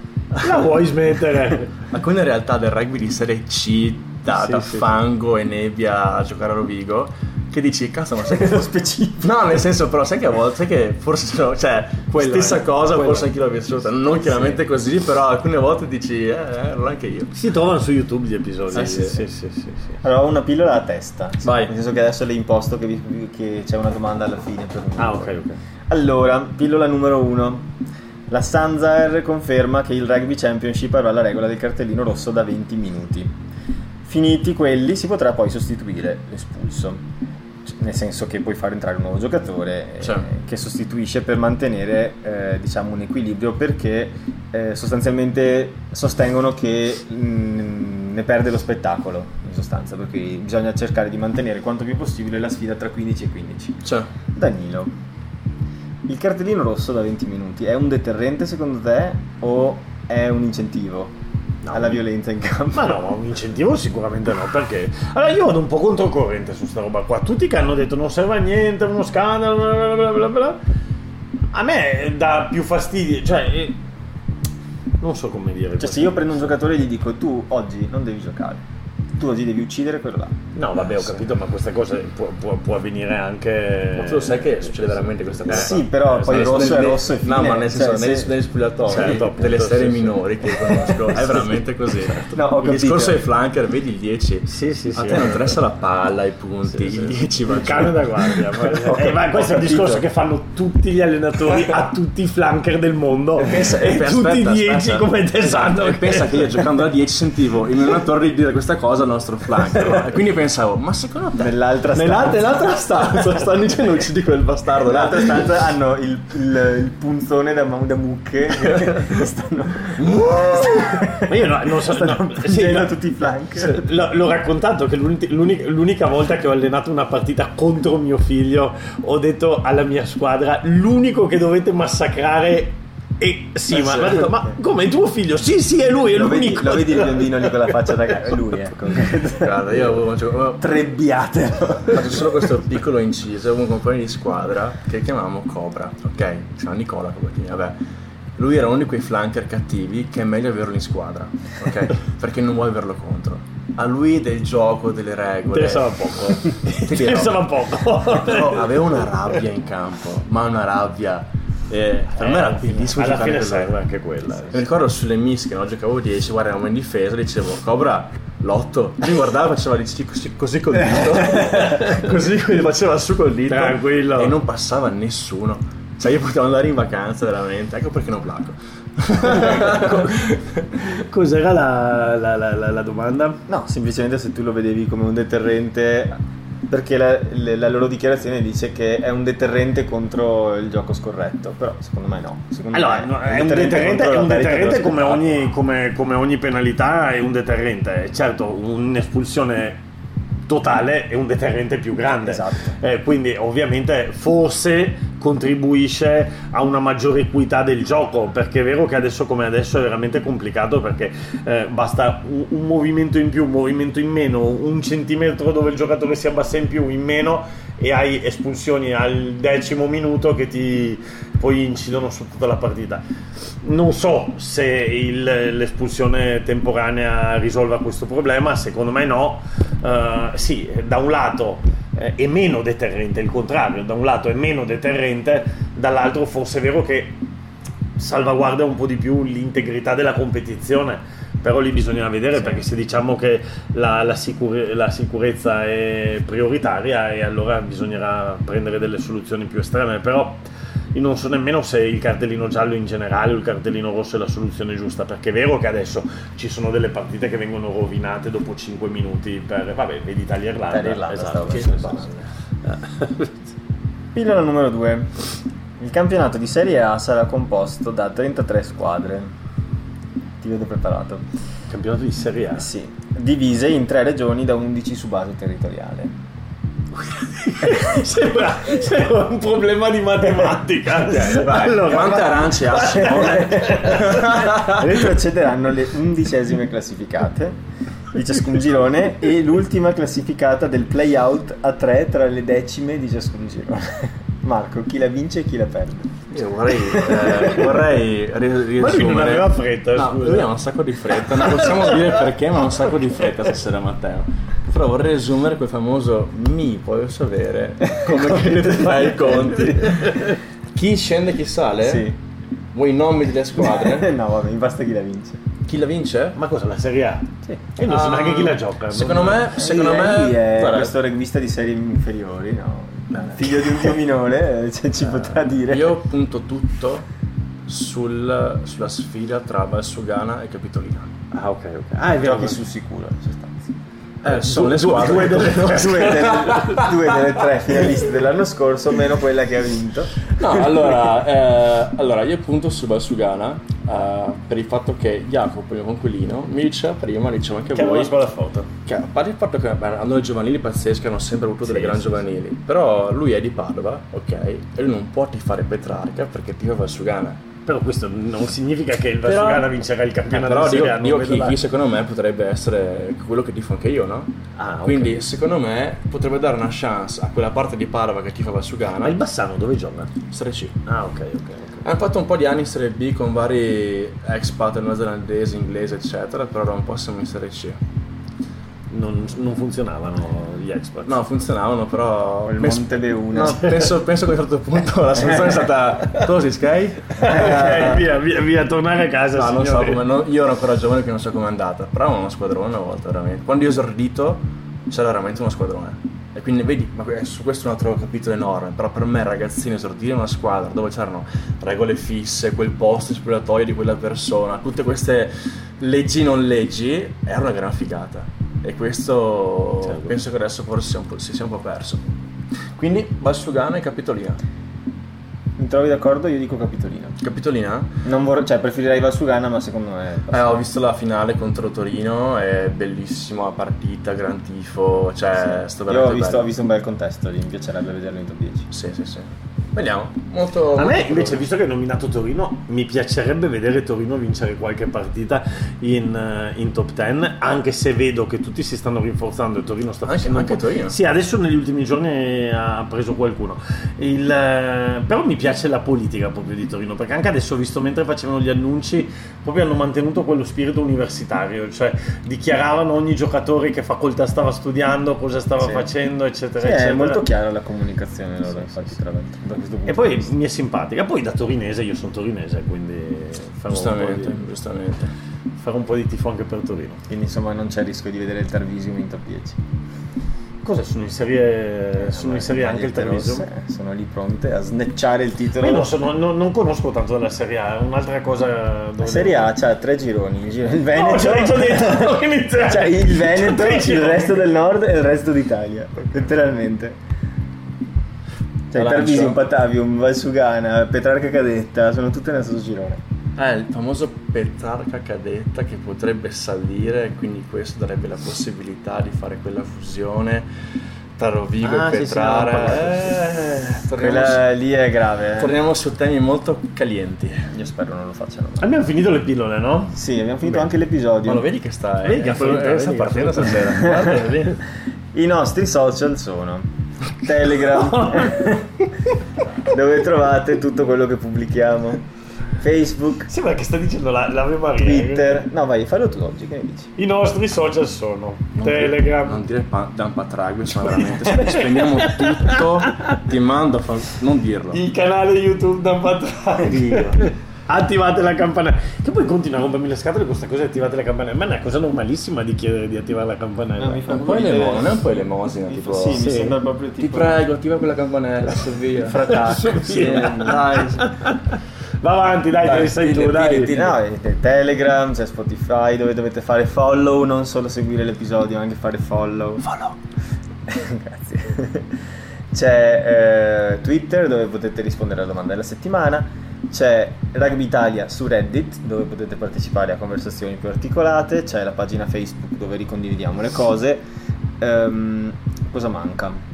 La vuoi smettere? alcune realtà del rugby di serie C da, Sì, da sì, fango e nebbia a giocare a Rovigo che dici cazzo ma sai che Nello specifico. No, nel senso, però, sai che a volte, sai che forse cioè, Quello stessa è, cosa, quello forse anche io l'ho vissuta. Non chiaramente così, però alcune volte dici, eh, eh, allora anche io. Si trovano su YouTube gli episodi. Eh, sì, sì, sì, sì, sì. Allora ho una pillola a testa. Vai. Nel senso che adesso le imposto che, vi- che c'è una domanda alla fine per me. Ah, ok, ok. Allora, pillola numero uno. La Sanzaer conferma che il Rugby Championship avrà la regola del cartellino rosso da 20 minuti. Finiti quelli si potrà poi sostituire l'espulso. Nel senso che puoi far entrare un nuovo giocatore eh, Cioè. che sostituisce per mantenere eh, diciamo un equilibrio perché eh, sostanzialmente sostengono che mm, ne perde lo spettacolo in sostanza perché bisogna cercare di mantenere quanto più possibile la sfida tra 15 e 15. Cioè, Danilo, il cartellino rosso da 20 minuti è un deterrente secondo te o è un incentivo No. alla violenza in campo? Ma no, un incentivo sicuramente no, perché... Allora io vado un po' controcorrente su sta roba qua. Tutti che hanno detto non serve a niente, è uno scandalo, bla bla bla bla bla. A me dà più fastidio, cioè... eh, Non so come dire. Cioè se io prendo un giocatore e gli dico tu oggi non devi giocare, tu oggi devi uccidere quello là. No, vabbè, ho capito, ma questa cosa può, può- può avvenire anche... ma tu lo sai che succede veramente questa cosa? Sì, però Eh, poi il rosso è rosso e fine. No, ma nel senso, Cioè, se- negli spogliatoi Certo, appunto, delle serie sì, sì. minori che conosco, è veramente così. No, ho il capito. discorso ai flanker, vedi il 10. Sì, sì, A sì. te non interessa la palla, i punti, Sì, il sì. 10 va il cane da guardia. Eh, ma capito, questo è il discorso che fanno tutti gli allenatori a tutti i flanker del mondo. E pensa- e tutti i 10 aspetta. come te Esatto, sanno. e pensa che io giocando a 10 sentivo il mio allenatore dire questa cosa nostro flanker e quindi pensavo ma secondo te? Nell'altra stanza. Nell'altra, nell'altra stanza stanno dicendo uccidi quel bastardo. Nell'altra stanza hanno il, il- il punzone da, da mucche. Che stanno, Ma io no, non so, stanno no, sì, no, tutti i flank. L- l'ho raccontato che l'uni- l'unica, l'unica volta che ho allenato una partita contro mio figlio ho detto alla mia squadra l'unico che dovete massacrare e sì, ma, ma detto, ma come tuo figlio? Sì, sì, è lui, è Lo vedi, l'unico. lo vedi il biondino lì con la faccia da cazzo? È lui, ecco. Guarda, io avevo, avevo Trebbiate. fatto solo questo piccolo inciso, avevo un compagno di squadra che chiamavamo Cobra, ok? Si chiama Nicola Cobertini, vabbè. Lui era uno di quei flanker cattivi che è meglio averlo in squadra, ok? Perché non vuoi averlo contro. A lui del gioco, delle regole. Interessava poco. Interessava poco. Però aveva una rabbia in campo, ma una rabbia. Eh, per me era bellissimo Alla giocare fine lui. serve anche quella. Mi ricordo sulle mischie, no? giocavo 10, guarda, eravamo in difesa, dicevo Cobra, lotto. Mi guardava, faceva gli così, così, così col dito, così faceva su col dito. Tranquillo. E non passava nessuno. Cioè io potevo andare in vacanza veramente, ecco perché non placo. Cos'era la- la- la- la domanda? No, semplicemente se tu lo vedevi come un deterrente, perché la, la loro dichiarazione dice che è un deterrente contro il gioco scorretto, però secondo me no. Secondo Allora, me no, è un deterrente, è un deterrente come, ogni, come- come ogni penalità è un deterrente. Certo, un'espulsione totale è un deterrente più grande. Esatto. Eh, quindi ovviamente forse contribuisce a una maggiore equità del gioco, perché è vero che adesso come adesso è veramente complicato perché eh, basta un, un movimento in più, un movimento in meno, un centimetro dove il giocatore si abbassa in più, in meno e hai espulsioni al decimo minuto che ti poi incidono su tutta la partita. Non so se il- l'espulsione temporanea risolva questo problema, secondo me no. Eh, sì, da un lato eh, è meno deterrente, il contrario, da un lato è meno deterrente, dall'altro forse è vero che salvaguarda un po' di più l'integrità della competizione. Però lì bisogna vedere perché se diciamo che la, la sicure- la sicurezza è prioritaria e allora bisognerà prendere delle soluzioni più estreme. Però io non so nemmeno se il cartellino giallo in generale o il cartellino rosso è la soluzione giusta, perché è vero che adesso ci sono delle partite che vengono rovinate dopo 5 minuti per, vabbè, vedi Italia-Irlanda. Italia-Irlanda, esatto, che. Pillola numero 2. Il campionato di Serie A sarà composto da 33 squadre. Ti vedo preparato. Campionato di Serie A. Sì, divise in tre regioni da 11 su base territoriale. sembra, sembra un problema di matematica. allora, Quante arance ha Simone? Retrocederanno le undicesime classificate di ciascun girone e l'ultima classificata del play-out a tre tra le decime di ciascun girone. Marco, chi la vince e chi la perde? Io vorrei, eh, vorrei ri- riassumere. Ma lui non aveva fretta, No, scusa. lui ha un sacco di fretta. Non possiamo dire perché, ma ha un sacco di fretta stasera, Matteo. Però vorrei riassumere quel famoso mi puoi sapere come che fai i conti. Chi scende, chi sale? Sì. Vuoi i nomi delle squadre? no, vabbè, mi basta chi la vince. Chi la vince? Ma cosa, la Serie A? Sì. Io non so Ah, neanche chi la gioca. Secondo non- me, secondo me, Egli è guarda, questo regbista di serie inferiori, no? Figlio di un dio minore, eh, cioè, ci potrà dire. io punto tutto sul- sulla sfida tra Valsugana e Capitolina. Ah, ok, ok. Ah, è vero. Giochi sul sicuro, in sostanza. Eh, sono le due- squadre. due delle tre. due, delle, due delle tre finaliste dell'anno scorso, meno quella che ha vinto. No, allora, eh, allora io punto su Valsugana eh, per il fatto che Jacopo, il mio conquilino, mi diceva prima, diceva anche Che è una voi, squadra forte. che a parte il fatto che beh, hanno dei giovanili pazzeschi, hanno sempre avuto delle Sì, grandi sì, giovanili, però lui è di Padova, ok, e lui non può tifare Petrarca perché tifa Valsugana. Però questo non significa che il Però- Valsugana vincerà il Eh, campionato però di dico, Serie A. non dico la- chi secondo me potrebbe essere quello che tifo anche io, no? Ah, ok. Quindi secondo me potrebbe dare una chance a quella parte di Padova che tifa Valsugana. Ma il Bassano dove gioca? Serie C. Ah, ok, ok. ok. Hanno fatto un po' di anni in Serie B con vari expat neozelandesi, inglesi, eccetera, però da un po' siamo in Serie C. Non, non funzionavano gli expert. No, funzionavano, però... Il penso- Monte B1. No, penso, penso che a un certo punto la soluzione è stata... Così, Sky? ok, via, via, via, tornare a casa. No, non so come... no, io ero ancora giovane che non so com'è andata, però era uno squadrone una volta, veramente. Quando io ho esordito c'era veramente uno squadrone. E quindi vedi, ma su questo è un altro capitolo enorme, però per me ragazzino esordire in una squadra dove c'erano regole fisse, quel posto spogliatoio di quella persona, tutte queste leggi non leggi, era una gran figata. E questo Certo. penso che adesso forse si sia un po' perso. Quindi Valsugana e Capitolina. Mi trovi d'accordo? Io dico Capitolina. Capitolina? Non vorrei, cioè preferirei Valsugana, ma secondo me. Eh, ho visto la finale contro Torino, è bellissima partita, gran tifo, cioè, Sì. sto Io ho visto, ho visto un bel contesto lì, mi piacerebbe vederlo in top 10. Sì, sì, sì. Vediamo, molto... A me molto invece, visto che hai nominato Torino, mi piacerebbe vedere Torino vincere qualche partita in, eh, in top 10, anche se vedo che tutti si stanno rinforzando e Torino sta Anche- facendo un anche po'- Torino. Sì, adesso negli ultimi giorni ha preso qualcuno. Il, eh, però mi piace la politica proprio di Torino, perché anche adesso ho visto mentre facevano gli annunci, proprio hanno mantenuto quello spirito universitario, cioè dichiaravano ogni giocatore che facoltà stava studiando, cosa stava Sì. facendo, eccetera, Sì, è eccetera. molto chiara la comunicazione loro, infatti, tra l'altro. Da questo punto E poi vista. mi è simpatica. Poi da torinese, io sono torinese, quindi farò un, po Giustamente, di, giustamente. farò un po' di tifo anche per Torino. Quindi insomma non c'è rischio di vedere il Tarvisium in top 10. Cosa sono in serie, sono in serie anche il rosse Sono lì pronte a snecciare il titolo. Io non, sono- non- non conosco tanto della Serie A, è un'altra cosa dove... La Serie A c'ha tre gironi, il, il Veneto, No, detto, cioè il Veneto, il resto del nord e il resto d'Italia, letteralmente. Cioè. Tarvisium, Patavium, Valsugana, Petrarca Cadetta, sono tutte nello stesso girone. È il famoso Petrarca cadetta che potrebbe salire quindi questo darebbe la possibilità di fare quella fusione tra Rovigo Ah, e sì, sì, Petrara. ne avevamo Eh, Quella su, lì è grave. eh. torniamo su temi molto calienti. Io spero non lo facciano. Abbiamo finito le pillole, no? Sì, abbiamo finito Beh. anche l'episodio. Ma lo vedi che sta, Vedi che ha eh, finito, eh, sta partendo stasera. Guarda. I nostri social sono Telegram, dove trovate tutto quello che pubblichiamo, Facebook, Sembra che sta dicendo la, l'Ave Maria. Twitter. No, vai, fallo tu oggi, che ne dici? I nostri social sono Non Telegram. Dire, non dire pa- Dan Patrague, ma veramente sp- spendiamo tutto. Ti mando a fa- non dirlo. Il canale YouTube da Patraghi. Attivate la campanella. Che poi continua a rompermi le scatole con questa cosa attivate la campanella. Ma è una cosa normalissima di chiedere di attivare la campanella. No, mi fa Un po' ridere. elemo- non è un po' elemosina, tipo... sì, Sì. mi sembra proprio Ti tipo prego, attiva quella campanella, su via. Frataccio. Sì, dai. Va avanti, dai, Dai, che sei tu, dai. No, c'è Telegram, c'è Spotify dove dovete fare follow, non solo seguire l'episodio, ma anche fare follow. Follow. Grazie. C'è eh, Twitter dove potete rispondere alla domanda della settimana. C'è Rugby Italia su Reddit dove potete partecipare a conversazioni più articolate. C'è la pagina Facebook dove ricondividiamo le cose. Ehm, cosa manca?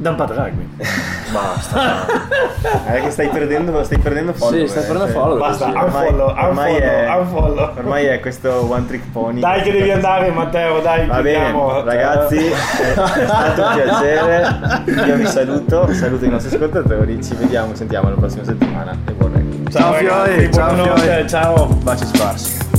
Dampat rugby. Basta. È che stai perdendo, stai perdendo follow. Sì, stai eh, perdendo cioè, follow. Basta. Ormai, Unfollow, ormai è, unfollow, unfollow. ormai è questo one trick pony. Dai che devi andare Matteo, dai. Va bene, ragazzi, è stato un piacere. Io vi saluto, saluto i nostri ascoltatori. Ci vediamo, sentiamo la prossima settimana. E buon rugby. Ciao, Ciao, ragazzi, Fiori, ciao, Fiori. ciao. Baci sparsi.